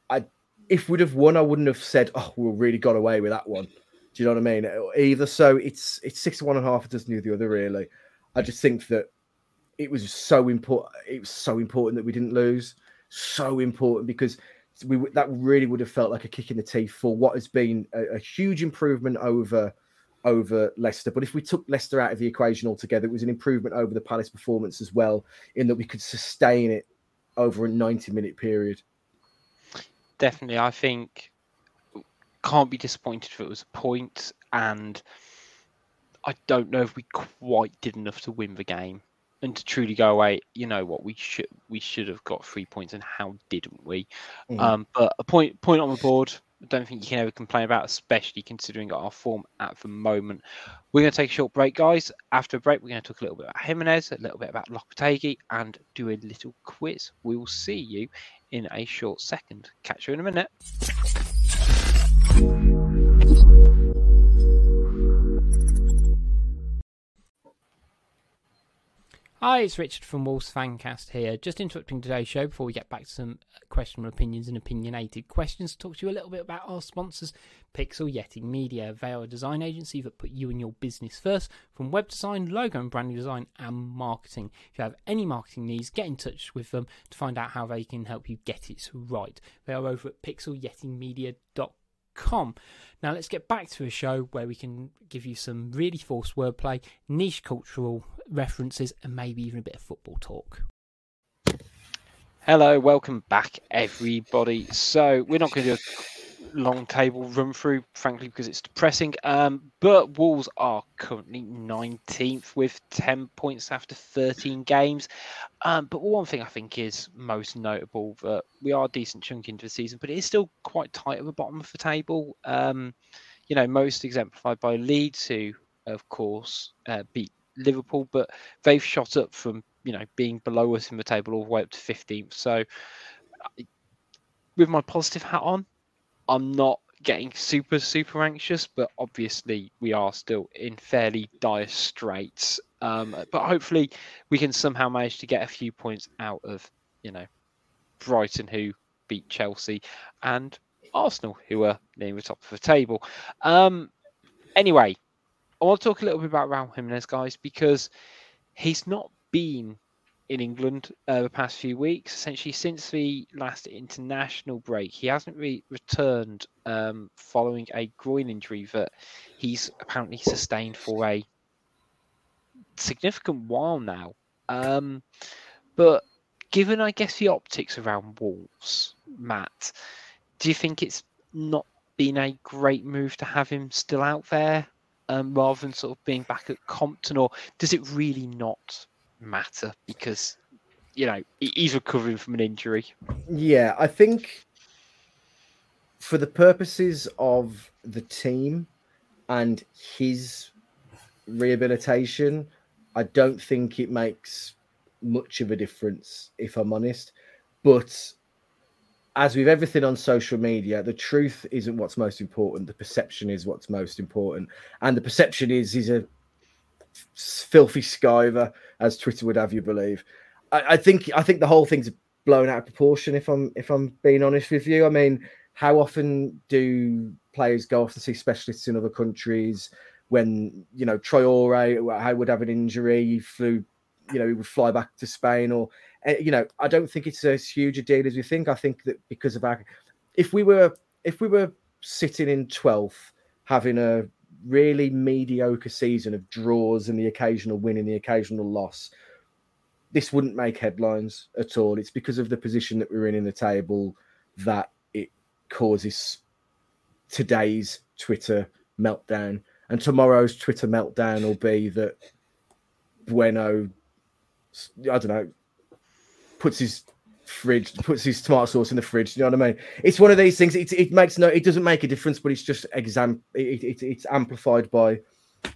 I if we'd have won, I wouldn't have said, "Oh, we really got away with that one." Do you know what I mean? Either so, it's it's six to one and a half. It doesn't do the other really. I just think that it was so important. It was so important that we didn't lose. So important because we that really would have felt like a kick in the teeth for what has been a, a huge improvement over over Leicester. But if we took Leicester out of the equation altogether, it was an improvement over the Palace performance as well, in that we could sustain it over a ninety minute period. Definitely, I think can't be disappointed if it was a point, and I don't know if we quite did enough to win the game and to truly go away. You know what? We should we should have got three points, and how didn't we? Mhm. Um, but a point point on the board. I don't think you can ever complain about, especially considering our form at the moment. We're going to take a short break, guys. After a break, we're going to talk a little bit about Jimenez, a little bit about Lopetegui, and do a little quiz. We will see you in a short second. Catch you in a minute. Hi, it's Richard from Wolves Fancast here. Just interrupting today's show before we get back to some uh, questionable opinions and opinionated questions. To talk to you a little bit about our sponsors, Pixel Yeti Media. They are a design agency that put you and your business first, from web design, logo and branding design, and marketing. If you have any marketing needs, get in touch with them to find out how they can help you get it right. They are over at pixelyetimedia.com com. Now let's get back to a show where we can give you some really forced wordplay, niche cultural references, and maybe even a bit of football talk. Hello, welcome back, everybody. So we're not going to do a long table run through, frankly, because it's depressing. Um, but Wolves are currently 19th with 10 points after 13 games. Um, but one thing I think is most notable that we are a decent chunk into the season, but it is still quite tight at the bottom of the table. Um, you know, most exemplified by Leeds, who, of course, uh, beat Liverpool, but they've shot up from you know being below us in the table all the way up to 15th. So, with my positive hat on, I'm not getting super super anxious, but obviously we are still in fairly dire straits. Um, but hopefully we can somehow manage to get a few points out of you know Brighton who beat Chelsea and Arsenal who are near the top of the table. Um, anyway, I want to talk a little bit about Raul Jimenez, guys, because he's not been in England uh, the past few weeks. Essentially, since the last international break, he hasn't really returned um, following a groin injury that he's apparently sustained for a significant while now. Um, but given, I guess, the optics around Wolves, Matt, do you think it's not been a great move to have him still out there um, rather than sort of being back at Compton, or does it really not matter because you know he's recovering from an injury? Yeah, I think for the purposes of the team and his rehabilitation, I don't think it makes much of a difference, if I'm honest. But as with everything on social media, the truth isn't what's most important. The perception is what's most important, and the perception is is a filthy skiver, as Twitter would have you believe. I, I think I think the whole thing's blown out of proportion. If I'm if I'm being honest with you, I mean, how often do players go off to see specialists in other countries? When you know Traore, I would have an injury, he flew, you know, he would fly back to Spain, or eh, you know, I don't think it's as huge a deal as we think. I think that because of our, if we were if we were sitting in twelfth, having a really mediocre season of draws and the occasional win and the occasional loss, this wouldn't make headlines at all. It's because of the position that we're in in the table that it causes today's Twitter meltdown. And tomorrow's Twitter meltdown will be that Bueno, I don't know, puts his fridge, puts his tomato sauce in the fridge. You know what I mean? It's one of these things. It, it makes no, it doesn't make a difference, but it's just exam. It, it, it's amplified by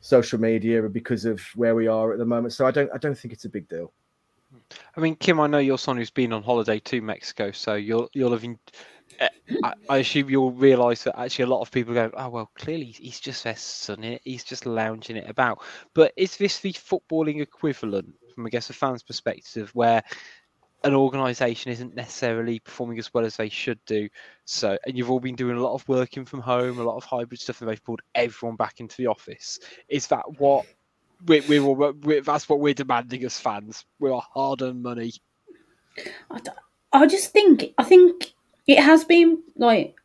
social media because of where we are at the moment. So I don't, I don't think it's a big deal. I mean, Kim, I know you're someone who's been on holiday to Mexico, so you'll you'll have. In, eh, I, I assume you'll realise that actually a lot of people go, oh well, clearly he's just there sunning it, he's just lounging it about. But is this the footballing equivalent from I guess a fan's perspective, where an organisation isn't necessarily performing as well as they should do. So, and you've all been doing a lot of working from home, a lot of hybrid stuff, and they've pulled everyone back into the office. Is that what we, we will? We, that's what we're demanding as fans. We are hard-earned money. I, I just think I think it has been like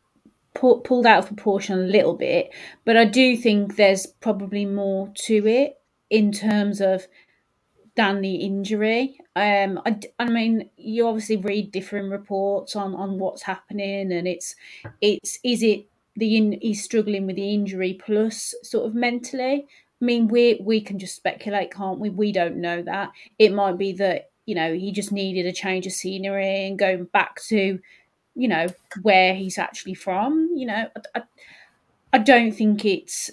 pu- pulled out of proportion a little bit, but I do think there's probably more to it in terms of than the injury. Um, I, I mean, you obviously read different reports on on what's happening, and it's it's is it the in, he's struggling with the injury plus sort of mentally. I mean, we we can just speculate, can't we? We don't know that. It might be that you know he just needed a change of scenery and going back to you know where he's actually from. You know, I, I, I don't think it's.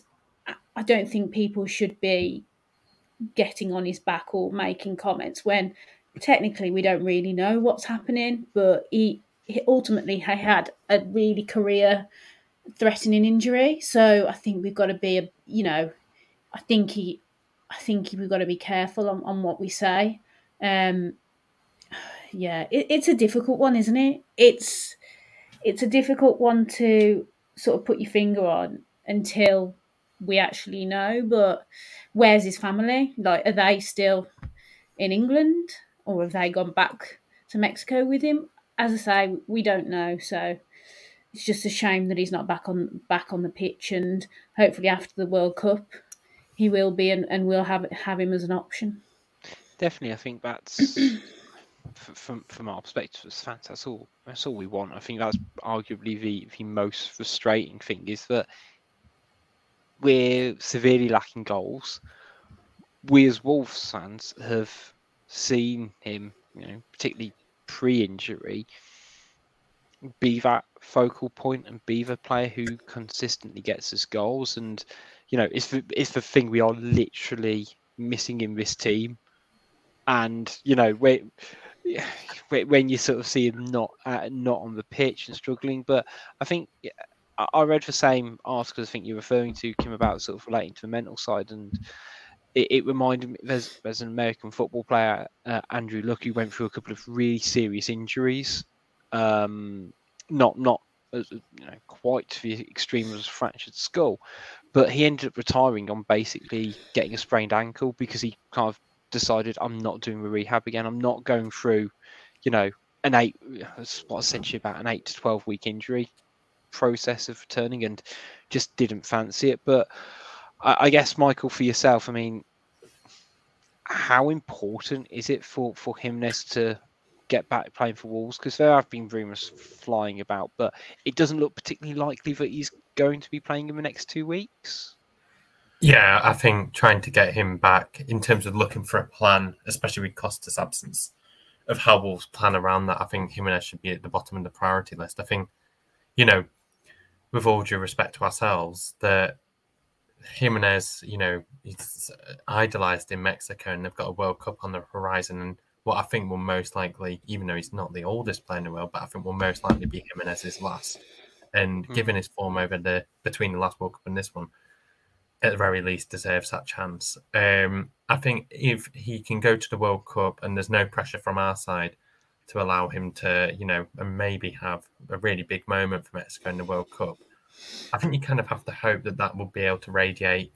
I don't think people should be getting on his back or making comments when technically we don't really know what's happening. But he, he ultimately he had a really career threatening injury, so I think we've got to be a you know, I think he, I think we've got to be careful on, on what we say. Um, yeah, it, it's a difficult one, isn't it? It's it's a difficult one to sort of put your finger on until we actually know. But where's his family? Like, are they still in England or have they gone back to Mexico with him? As I say, we don't know. So it's just a shame that he's not back on back on the pitch. And hopefully, after the World Cup, he will be, and, and we'll have have him as an option. Definitely, I think that's from from our perspective as fans. That's all. That's all we want. I think that's arguably the the most frustrating thing is that we're severely lacking goals. We as Wolves fans have seen him, you know, particularly pre-injury, be that focal point and be the player who consistently gets us goals. And you know, it's the it's the thing we are literally missing in this team. And you know, when when you sort of see him not uh, not on the pitch and struggling, but I think I read the same article I think you're referring to, Kim, about sort of relating to the mental side, and it, it reminded me. There's there's an American football player, uh, Andrew Luck, who went through a couple of really serious injuries. Um, not not you know quite to the extreme of a fractured skull, but he ended up retiring on basically getting a sprained ankle because he kind of decided I'm not doing the rehab again. I'm not going through, you know, an eight, what essentially about an eight to twelve week injury process of returning and just didn't fancy it. But I, I guess, Michael, for yourself, I mean, how important is it for, for Jimenez to get back playing for Wolves? Because there have been rumours flying about, but it doesn't look particularly likely that he's going to be playing in the next two weeks. Yeah, I think trying to get him back in terms of looking for a plan, especially with Costa's absence, of how Wolves plan around that, I think Jimenez should be at the bottom of the priority list. I think, you know, with all due respect to ourselves, that Jimenez, you know, he's idolized in Mexico and they've got a World Cup on the horizon. And what I think will most likely, even though he's not the oldest player in the world, but I think will most likely be Jimenez's last. And Hmm. given his form over the between the last World Cup and this one, at the very least deserves that chance. Um, I think if he can go to the World Cup and there's no pressure from our side to allow him to, you know, and maybe have a really big moment for Mexico in the World Cup, I think you kind of have to hope that that will be able to radiate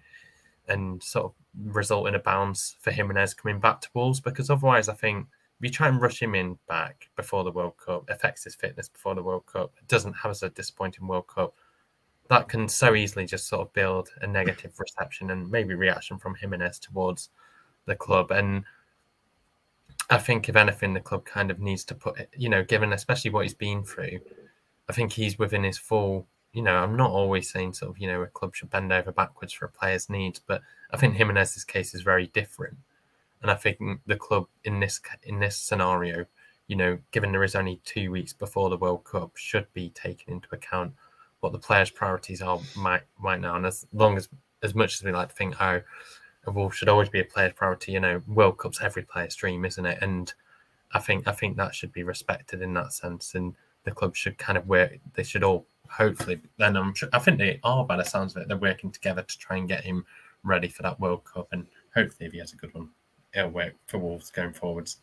and sort of result in a bounce for Jimenez coming back to Wolves because otherwise, I think if you try and rush him in back before the World Cup, affects his fitness before the World Cup, doesn't have us a disappointing World Cup, that can so easily just sort of build a negative reception and maybe reaction from Jimenez towards the club. And I think, if anything, the club kind of needs to put it, you know, given especially what he's been through, I think he's within his full. You know, I'm not always saying sort of, you know, a club should bend over backwards for a player's needs, but I think Jimenez's case is very different. And I think the club in this in this scenario, you know, given there is only two weeks before the World Cup, should be taken into account what the players' priorities are right, right now. And as long as as much as we like to think, oh, Wolf should always be a player's priority, you know, World Cup's every player's dream, isn't it? And I think I think that should be respected in that sense. And the club should kind of work. They should all hopefully. Then I'm sure, I think they are by the sounds of it. They're working together to try and get him ready for that World Cup. And hopefully, if he has a good one, it'll work for Wolves going forwards.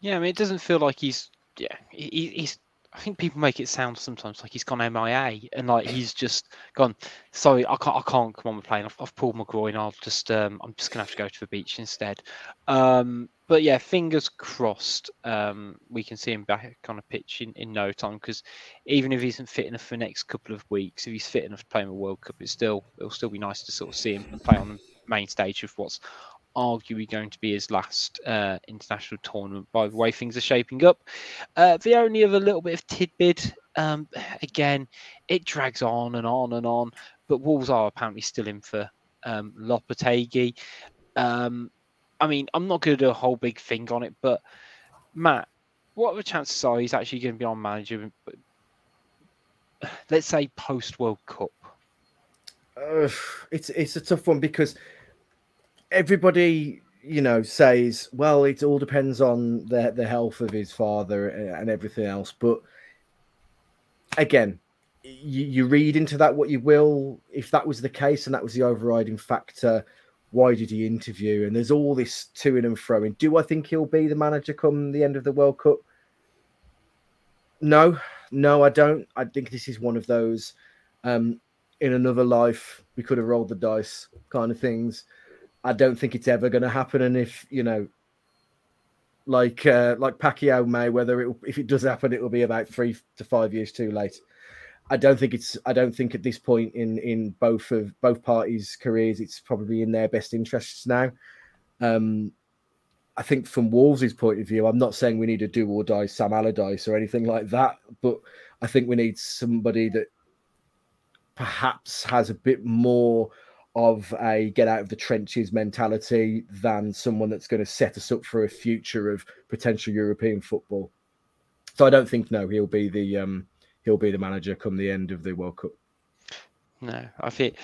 Yeah, I mean, it doesn't feel like he's. Yeah, he, he's. I think people make it sound sometimes like he's gone MIA and like he's just gone. Sorry, I can't. I can't come on the plane. I've, I've pulled my groin. I'll just. Um, I'm just gonna have to go to the beach instead. Um, but yeah, fingers crossed. Um, we can see him back on a pitch in, in no time because even if he isn't fit enough for the next couple of weeks, if he's fit enough to play in the World Cup, it's still it'll still be nice to sort of see him play on the main stage of what's arguably going to be his last uh, international tournament by the way things are shaping up. Uh, the only other little bit of tidbit, um, again, it drags on and on and on, but Wolves are apparently still in for um, Lopetegui. Um, I mean, I'm not going to do a whole big thing on it, but Matt, what are the chances are he's actually going to be on manager? Let's say post World Cup. Uh, it's it's a tough one because everybody you know says well it all depends on the the health of his father and everything else. But again you, you read into that what you will. If that was the case and that was the overriding factor why did he interview? And there's all this to and fro. And do i think he'll be the manager come the end of the world cup? No. No i don't. I think this is one of those um in another life we could have rolled the dice kind of things I don't think it's ever going to happen. And if you know, like uh, like Pacquiao Mayweather, it, if it does happen, it will be about three to five years too late. I don't think it's. I don't think at this point in in both of both parties' careers, it's probably in their best interests now. Um, I think from Wolves' point of view, I'm not saying we need a do or die Sam Allardyce or anything like that, but I think we need somebody that perhaps has a bit more of a get out of the trenches mentality than someone that's going to set us up for a future of potential European football. So I don't think no, he'll be the um, he'll be the manager come the end of the World Cup. No, I think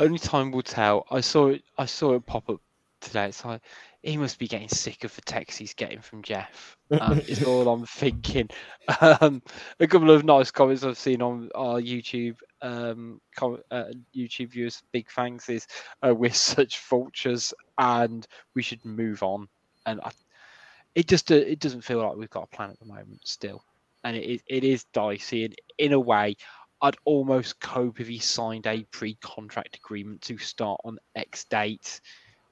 only time will tell. I saw it. I saw it pop up today. It's like he must be getting sick of the texts he's getting from Jeff. Um, is all I'm thinking. Um, a couple of nice comments I've seen on our YouTube um, uh, YouTube viewers. Big thanks is uh, we're such vultures and we should move on. And I, it just uh, it doesn't feel like we've got a plan at the moment still, and it is it is dicey. And in a way, I'd almost cope if he signed a pre-contract agreement to start on X date.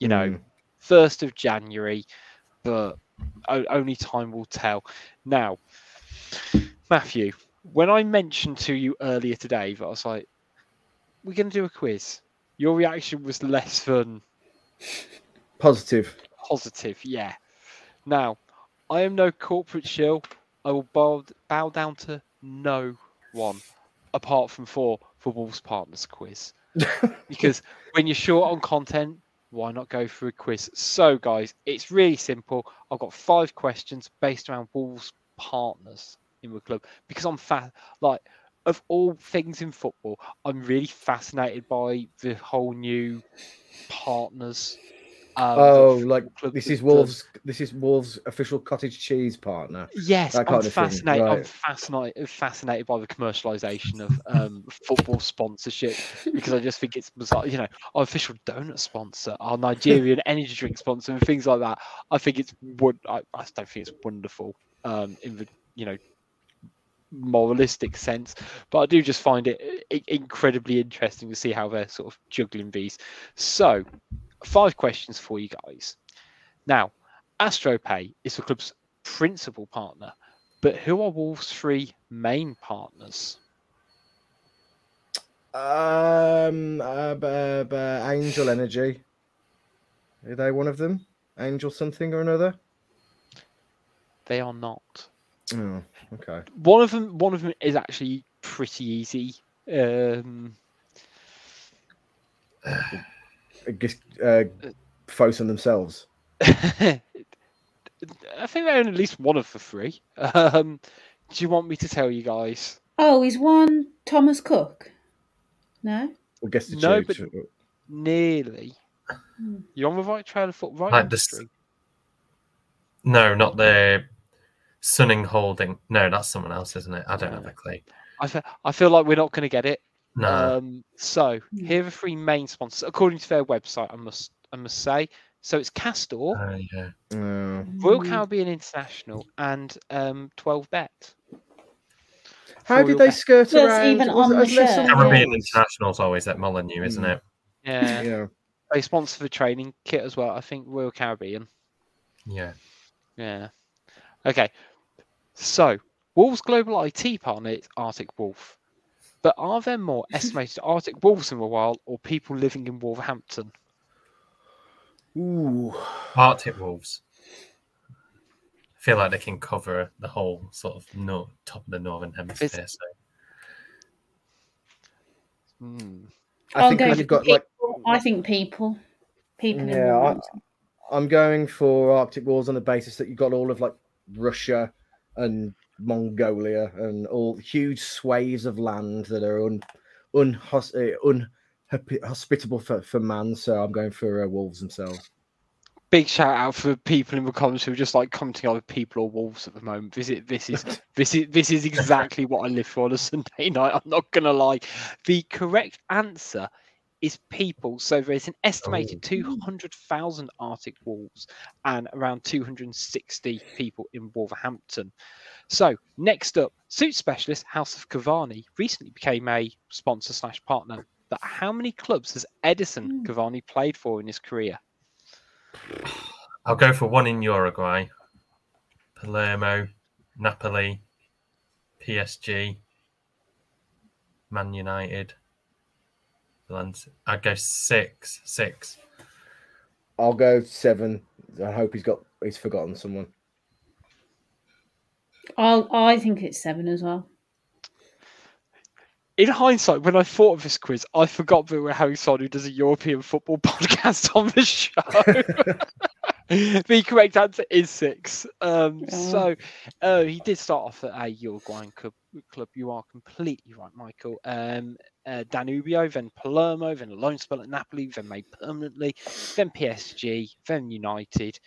You know, Mm. first of January, but only time will tell. Now, Matthew, when I mentioned to you earlier today that I was like, "We're going to do a quiz," your reaction was less than Positive. positive. Yeah. Now, I am no corporate shill. I will bow, bow down to no one apart from for for Wolves Partners quiz. because when you're short on content, why not go for a quiz? So, guys, it's really simple. I've got five questions based around Wolves partners in the club because I'm fa- like of all things in football, I'm really fascinated by the whole new partners Um, Oh, like this is does- Wolves. This is Wolves' official cottage cheese partner. Yes, I'm kind of thing, fascinated. I'm fascinated, fascinated by the commercialization of um, football sponsorship because I just think it's bizarre. You know, our official donut sponsor, our Nigerian energy drink sponsor, and things like that. I think it's I, I don't think it's wonderful um, in the you know moralistic sense, but I do just find it i- incredibly interesting to see how they're sort of juggling these. So, five questions for you guys. Now, AstroPay is the club's principal partner, but who are Wolves' three main partners? Um, uh, b- b- Angel Energy. Are they one of them? Angel something or another? They are not. Oh, okay. One of them, one of them is actually pretty easy. Um, I guess, uh, focus on themselves. I think they own at least one of the three. Um, do you want me to tell you guys? Oh, is one Thomas Cook? No. I guess the No, tubes. Nearly. Hmm. You're on the right trail of foot, right? Like on this- No, not the Suning Holding. No, that's someone else, isn't it? I don't have a clue. I feel, I feel like we're not going to get it. No. Um, so Hmm. here are the three main sponsors, according to their website. I must, I must say. So it's Castore, Uh, yeah. Oh. Royal Mm. Caribbean International, and um, 12 Bet. How For did they bet. skirt That's around? even on it- the was there shirt. some Caribbean rules? International's always at Molineux, isn't Mm. it? Yeah, Yeah. they sponsor the training kit as well. I think Royal Caribbean. Yeah. Yeah. Okay. So Wolves' global IT partner is Arctic Wolf. But are there more estimated Arctic wolves in the wild or people living in Wolverhampton? Ooh. Arctic Wolves. I feel like they can cover the whole sort of no, top of the northern hemisphere. So Hmm. I I'll think go you've got like people. I think people. People. in Yeah, I, I'm going for Arctic wolves on the basis that you've got all of like Russia and Mongolia and all huge swathes of land that are un, unhos, uh, unhospitable for, for man. So I'm going for uh, wolves themselves. Big shout out for people in the comments who are just like commenting on people or wolves at the moment. This is this is this is this is exactly what I live for on a Sunday night. I'm not gonna lie. The correct answer is people. So there's an estimated Oh. 200,000 Arctic wolves and around 260 people in Wolverhampton. So next up, suit specialist House of Cavani recently became a sponsor slash partner. But how many clubs has Edinson Hmm. Cavani played for in his career? I'll go for one in Uruguay. Palermo, Napoli, PSG, Man United. Valencia. I'd go six. Six. I'll go seven. I hope he's got he's forgotten someone. I'll, I think it's seven as well. in hindsight, when I thought of this quiz, I forgot that we're having someone who does a European football podcast on the show. the correct answer is six. Um, Yeah. So uh, he did start off at a Uruguayan club. Club, you are completely right, Michael. Um, uh, Danubio, then Palermo, then a loan spell at Napoli, then made permanently, then PSG, then United,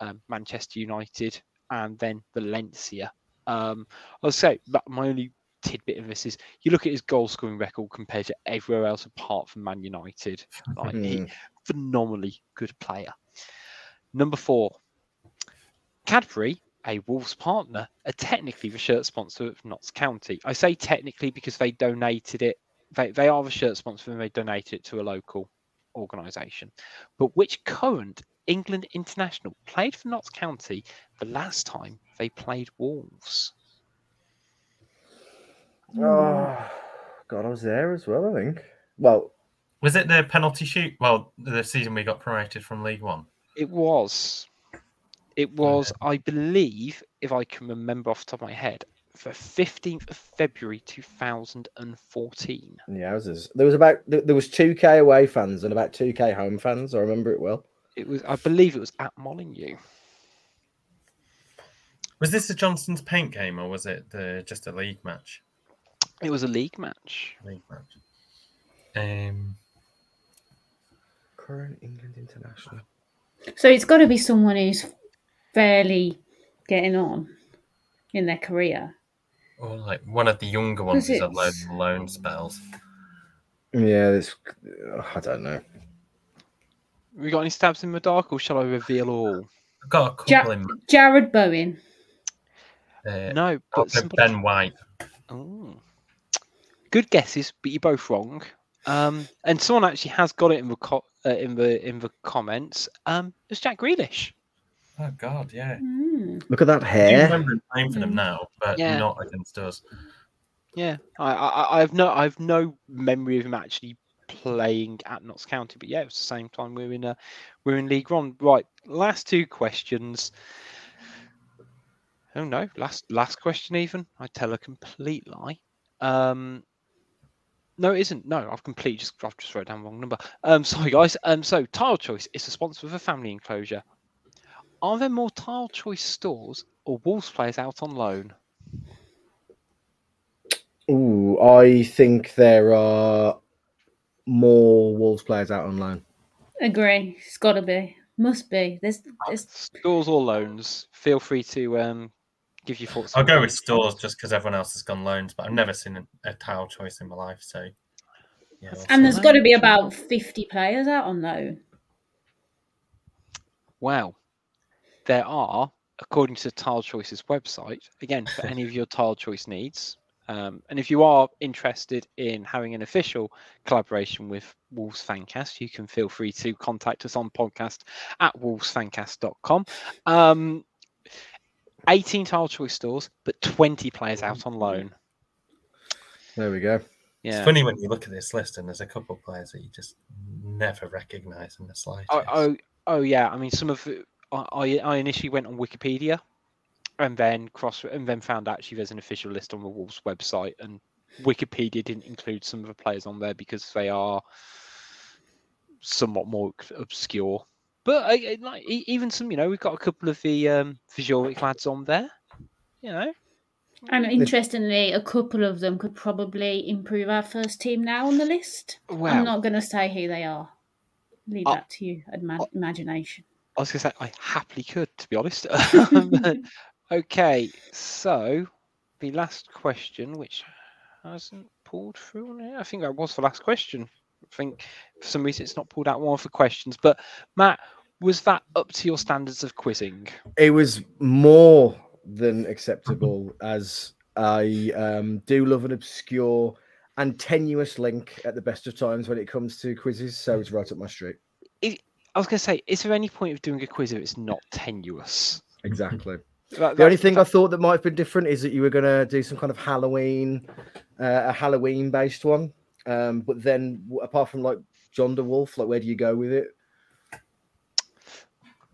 um, Manchester United, and then Valencia. Um, I'll say, but my only tidbit of this is you look at his goal scoring record compared to everywhere else apart from Man United. Like he, Hmm. phenomenally good player. Number four, Cadbury, a Wolves partner, are technically the shirt sponsor of Notts County. I say technically because they donated it. They, they are the shirt sponsor and they donated it to a local organisation. But which current England international played for Notts County the last time they played Wolves? Oh God, I was there as well. I think. Well, Was it the penalty shoot? Well, the season we got promoted from League One. It was. It was, I believe, if I can remember off the top of my head, the 15th of February 2014. yeah, was. There was about there there was two k away fans and about two k home fans. I remember it well. It was, I believe, it was at Molineux. Was this a Johnstone's Paint game or was it the, just a league match? It was a league match. League match. Um, Current England international. So it's got to be someone who's fairly getting on in their career. Or like one of the younger ones is had loads of loan spells. Yeah, this I don't know. We got any stabs in the dark, or shall I reveal all? I've got a couple Ja- in Jarrod Bowen. uh, No, but somebody... Ben White. Oh. Good guesses, but you're both wrong. Um, and someone actually has got it in the co- uh, in the in the comments. Um, it's Jack Grealish. Oh God, yeah. Hmm. Look at that I hair. remember playing for them now, but Yeah. not against us. Yeah, I, I I have no I have no memory of him actually playing at Notts County, but yeah, it was the same time we were in uh, we we're in League One. Right, last two questions. Oh no, last last question even. I tell a complete lie. Um, no, it isn't. No, I've completely just I've just wrote down the wrong number. Um, sorry guys. Um, so Tile Choice is a sponsor of a family enclosure. Are there more Tile Choice stores or Wolves players out on loan? Ooh, I think there are more Wolves players out on loan. Agree. It's got to be. Must be. There's, there's Stores or loans? Feel free to um, give your thoughts. I'll go with stores just because everyone else has gone loans, but I've never seen a, a tile choice in my life. So, yeah. That's- I'll and there's got to be about 50 players out on loan. Wow. There are, according to Tile Choice's website, again, for any of your Tile Choice needs, um, and if you are interested in having an official collaboration with Wolves Fancast, you can feel free to contact us on podcast at wolvesfancast.com. Um, 18 Tile Choice stores, but 20 players out on loan. There we go. Yeah. It's funny when you look at this list and there's a couple of players that you just never recognise in the slightest. Oh, oh, oh, yeah. I mean, some of it, I, I initially went on Wikipedia, and then cross and then found actually there's an official list on the Wolves website, and Wikipedia didn't include some of the players on there because they are somewhat more obscure. But I, I- like even some, you know, we've got a couple of the um, Visualic lads on there. You know, And interestingly, a couple of them could probably improve our first team now on the list. well, I'm not going to say who they are. Leave that to you, imagination. I was gonna say I happily could, to be honest. Okay, so the last question, which hasn't pulled through on here, I think that was the last question. I think for some reason it's not pulled out one of the questions. But Matt, was that up to your standards of quizzing? It was more than acceptable as I um, do love an obscure and tenuous link at the best of times when it comes to quizzes. So it's right up my street. I was gonna say, is there any point of doing a quiz if it's not tenuous? Exactly. That- The only that- thing I thought that might have been different is that you were going to do some kind of Halloween, uh, a Halloween based one. Um, but then, apart from like John de Wolf, like where do you go with it?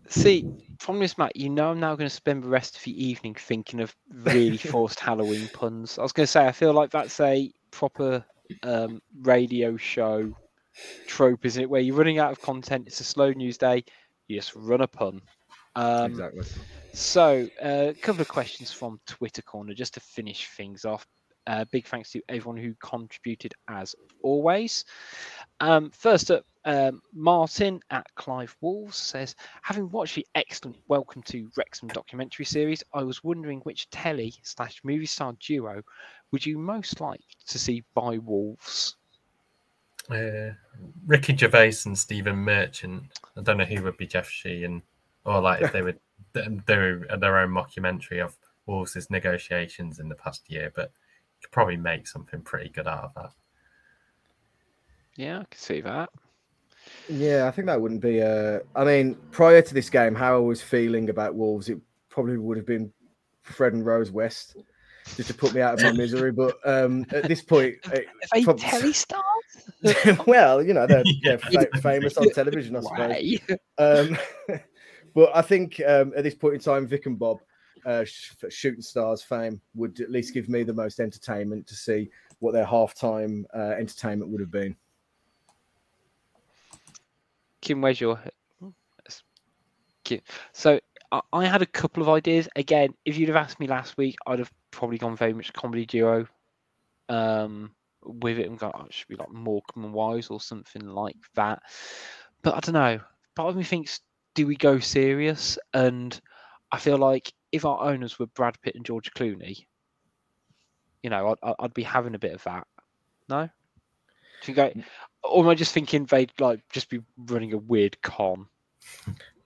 See, from this, Matt, you know I'm now going to spend the rest of the evening thinking of really forced Halloween puns. I was going to say, I feel like that's a proper um, radio show trope, isn't it? Where you're running out of content, it's a slow news day, you just run a pun. Um, exactly. so, uh, a couple of questions from Twitter Corner just to finish things off. Uh, big thanks to everyone who contributed as always. Um, first up, um, Martin at Clive Wolves says, having watched the excellent Welcome to Wrexham documentary series, I was wondering which telly slash movie star duo would you most like to see by Wolves? Uh, Ricky Gervais and Stephen Merchant. I don't know who would be Jeff Sheehan, or like if they would do their own mockumentary of Wolves' negotiations in the past year, but you could probably make something pretty good out of that. Yeah, I can see that. Yeah, I think that wouldn't be. Uh, I mean, prior to this game, how I was feeling about Wolves, it probably would have been Fred and Rose West just to put me out of my misery. But um, at this point, it, Are they prob- telly stars? well, you know, they're, they're fa- famous on television, I suppose. Um, but I think um, at this point in time, Vic and Bob, uh, sh- for shooting stars fame, would at least give me the most entertainment to see what their halftime uh, entertainment would have been. Kim, where's your? Kim. So I, I had a couple of ideas. Again, if you'd have asked me last week, I'd have probably gone very much comedy duo. Um, with it and go, oh, it should be like Morecambe and Wise or something like that. But I don't know. Part of me thinks do we go serious? And I feel like if our owners were Brad Pitt and George Clooney, you know, I'd, I'd be having a bit of that. No, do you go? Or am I just thinking they'd like just be running a weird con?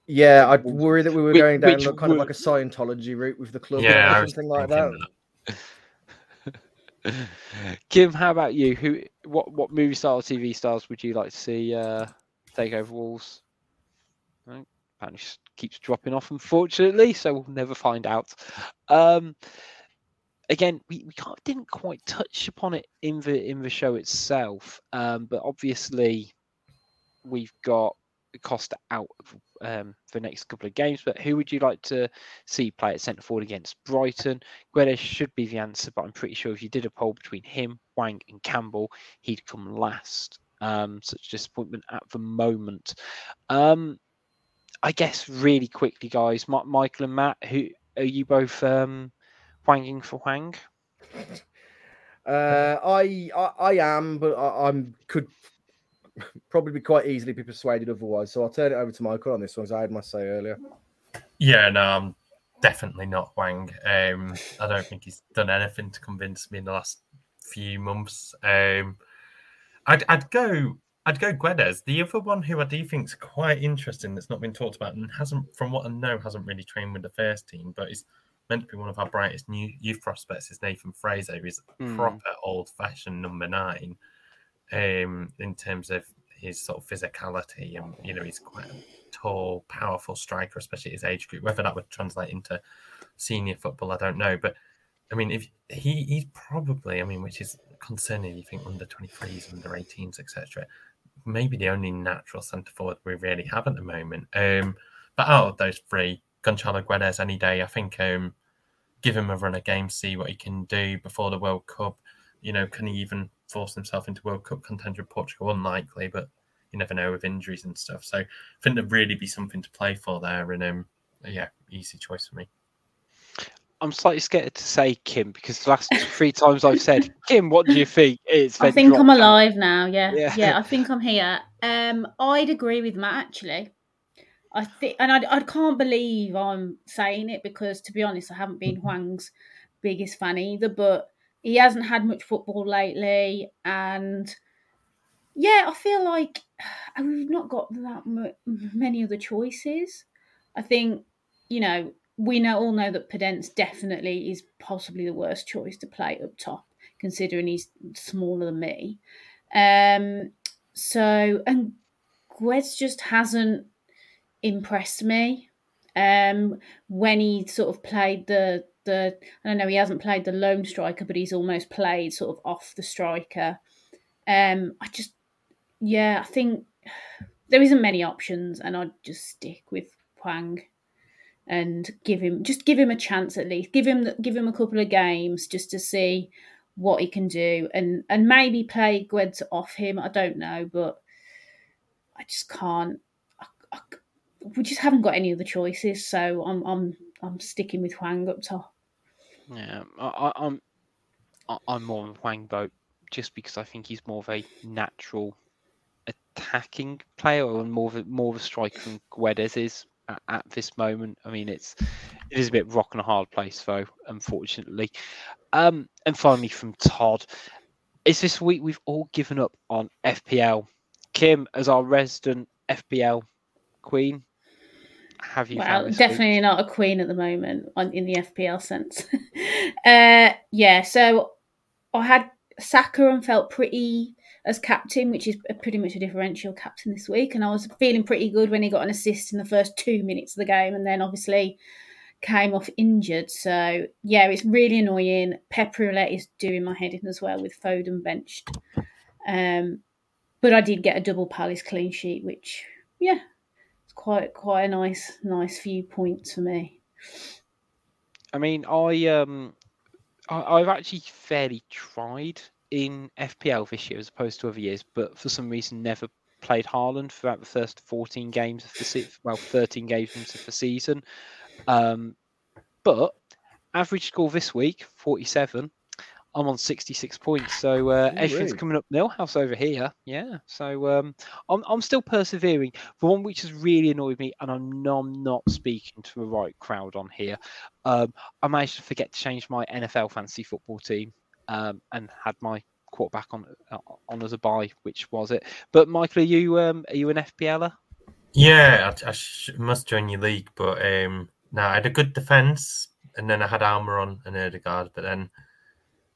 Yeah, I'd worry that we were Which- going down which like, kind of like a Scientology route with the club Yeah, or something like that. thinking Kim, how about you? Who, what, what movie or TV stars would you like to see uh, take over Wolves? No, apparently just keeps dropping off, unfortunately, so we'll never find out. Um, again, we, we kind of didn't quite touch upon it in the in the show itself, um, but obviously we've got Costa out um, for the next couple of games. But who would you like to see play at centre forward against Brighton? Guedes should be the answer, but I'm pretty sure if you did a poll between him, Hwang, and Campbell, he'd come last. Um, such disappointment at the moment. Um, I guess really quickly, guys, Michael and Matt, who are you both um, wanging for Hwang? Uh, I, I I am, but I, I'm could probably be quite easily be persuaded otherwise. So I'll turn it over to Michael on this one, as I had my say earlier. Yeah, no, I'm definitely not Hwang. Um, I don't think he's done anything to convince me in the last few months. Um, I'd I'd go I'd go Guedes. The other one who I do think's quite interesting that's not been talked about and hasn't, from what I know, hasn't really trained with the first team, but is meant to be one of our brightest new youth prospects. Is Nathan Fraser, who's Hmm. proper old fashioned number nine. Um, in terms of his sort of physicality, and you know, he's quite a tall, powerful striker, especially his age group. Whether that would translate into senior football, I don't know. But I mean, if he he's probably, I mean, which is concerning. You think under 23s, under 18s, etc. Maybe the only natural centre forward we really have at the moment. Um, but out of those three, Gonçalo Guedes any day. I think um, give him a run of games, see what he can do before the World Cup. You know, can he even force himself into World Cup contention with Portugal? Unlikely, but you never know with injuries and stuff. So I think there'd really be something to play for there. And um, yeah, easy choice for me. I'm slightly scared to say Kim because the last three times I've said Kim, what do you think? It's I think I'm dropped out. alive now. Yeah. Yeah. yeah, I think I'm here. Um, I'd agree with Matt actually. I think, and I, I can't believe I'm saying it because, to be honest, I haven't been Hwang's biggest fan either. But he hasn't had much football lately, and yeah, I feel like we've not got that many other choices. I think you know we know all know that Podence definitely is possibly the worst choice to play up top, considering he's smaller than me. Um, so and Guedes just hasn't impressed me. Um, when he sort of played the the I don't know he hasn't played the lone striker, but he's almost played sort of off the striker. Um, I just yeah, I think there isn't many options, and I'd just stick with Hwang and give him just give him a chance at least. Give him give him a couple of games just to see what he can do, and and maybe play Guedes off him. I don't know, but I just can't. I, I, we just haven't got any other choices, so I'm I'm I'm sticking with Hwang up top. Yeah, I, I, I'm I'm more on Hwang boat just because I think he's more of a natural attacking player and more of a, more of a striker than Guedes is at, at this moment. I mean, it's it is a bit rock and a hard place though, unfortunately. Um, and finally from Todd, is this week we've all given up on FPL. Kim, as our resident FPL queen, have you Well, found this week? definitely not a queen at the moment on, in the FPL sense. uh, yeah, so I had Saka and felt pretty as captain, which is pretty much a differential captain this week, and I was feeling pretty good when he got an assist in the first two minutes of the game, and then obviously came off injured. So yeah, it's really annoying. Pep Roulette is doing my head in as well with Foden benched. Um, but I did get a double Palace clean sheet, which yeah, quite quite a nice nice few points for me. I mean, I um, I, I've actually fairly tried in FPL this year as opposed to other years, but for some reason never played Haaland throughout the first 14 games of the se- well 13 games of the season. Um, but average score this week 47. I'm on 66 points, so uh, Ooh, everything's wee. coming up Millhouse over here. Yeah, so um, I'm I'm still persevering. The one which has really annoyed me, and I'm not, I'm not speaking to the right crowd on here. Um, I managed to forget to change my NFL fantasy football team, um, and had my quarterback on uh, on as a buy, which was it. But Michael, are you um, are you an FPLer? Yeah, I, I sh- must join your league, but um, no, I had a good defense, and then I had Almirón and Ødegaard, but then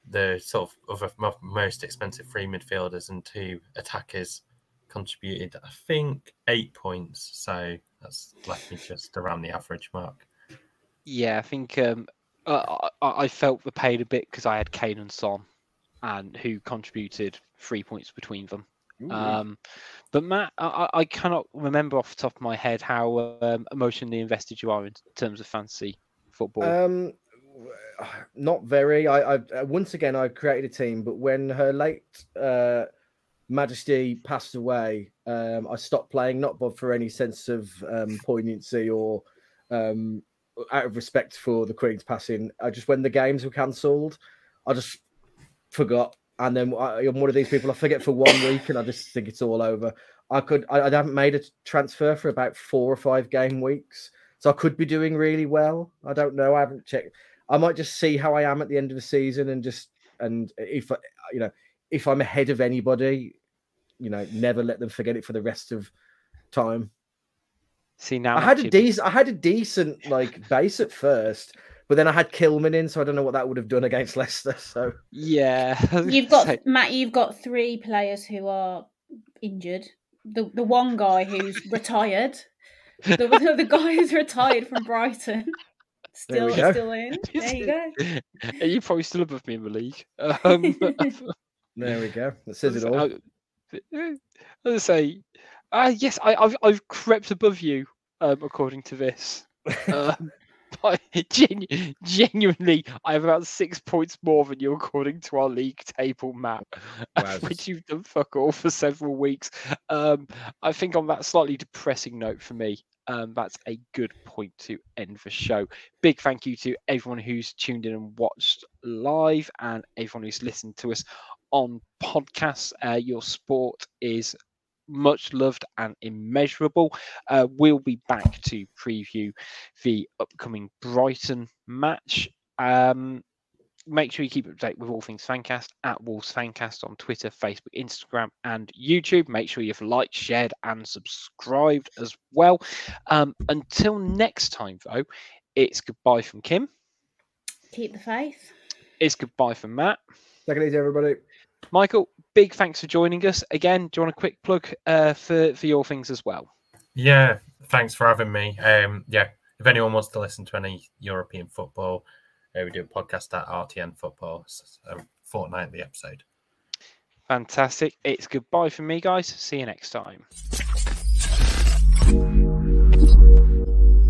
the sort of other most expensive three midfielders and two attackers contributed, I think, eight points. So that's left me just around the average mark. Yeah, I think um, uh, I, I felt the pain a bit because I had Kane and Son, and who contributed three points between them. Um, but Matt, I, I I cannot remember off the top of my head how um, emotionally invested you are in terms of fantasy football. Not very. I, I uh, once again I created a team, but when her late uh, Majesty passed away, um, I stopped playing. Not for any sense of um, poignancy or um, out of respect for the Queen's passing. I just when the games were cancelled, I just forgot. And then I, I'm one of these people. I forget for one week, and I just think it's all over. I could. I, I haven't made a transfer for about four or five game weeks, so I could be doing really well. I don't know. I haven't checked. I might just see how I am at the end of the season, and just and if you know, if I'm ahead of anybody, you know, never let them forget it for the rest of time. See now, I had a decent, I had a decent like base at first, but then I had Kilman in, so I don't know what that would have done against Leicester. So Yeah, You've got say- Matt. You've got three players who are injured. The the one guy who's retired. The, the, the guy who's retired from Brighton. There we Still go. still in. There you go. You're probably still above me in the league. Um, there we go. That says it all. I, I say, uh, yes, I, I've I've crept above you, um, according to this. Um, but genu- genuinely, I have about six points more than you according to our league table map, Wowzers. which you've done fuck all for several weeks. Um, I think on that slightly depressing note for me, um, that's a good point to end the show. Big thank you to everyone who's tuned in and watched live, and everyone who's listened to us on podcasts. Uh, your sport is much loved and immeasurable. Uh, we'll be back to preview the upcoming Brighton match. Um, make sure you keep up to date with all things Fancast at Wolves Fancast on Twitter, Facebook, Instagram, and YouTube. Make sure you've liked, shared, and subscribed as well. Um, until next time, though, it's goodbye from Kim. Keep the faith. It's goodbye from Matt. Take it easy, everybody. Michael, big thanks for joining us again. Do you want a quick plug uh, for for your things as well? Yeah, thanks for having me. Um, yeah, if anyone wants to listen to any European football, uh, we do a podcast at RTN Football, a fortnightly episode. Fantastic. It's goodbye from me, guys. See you next time.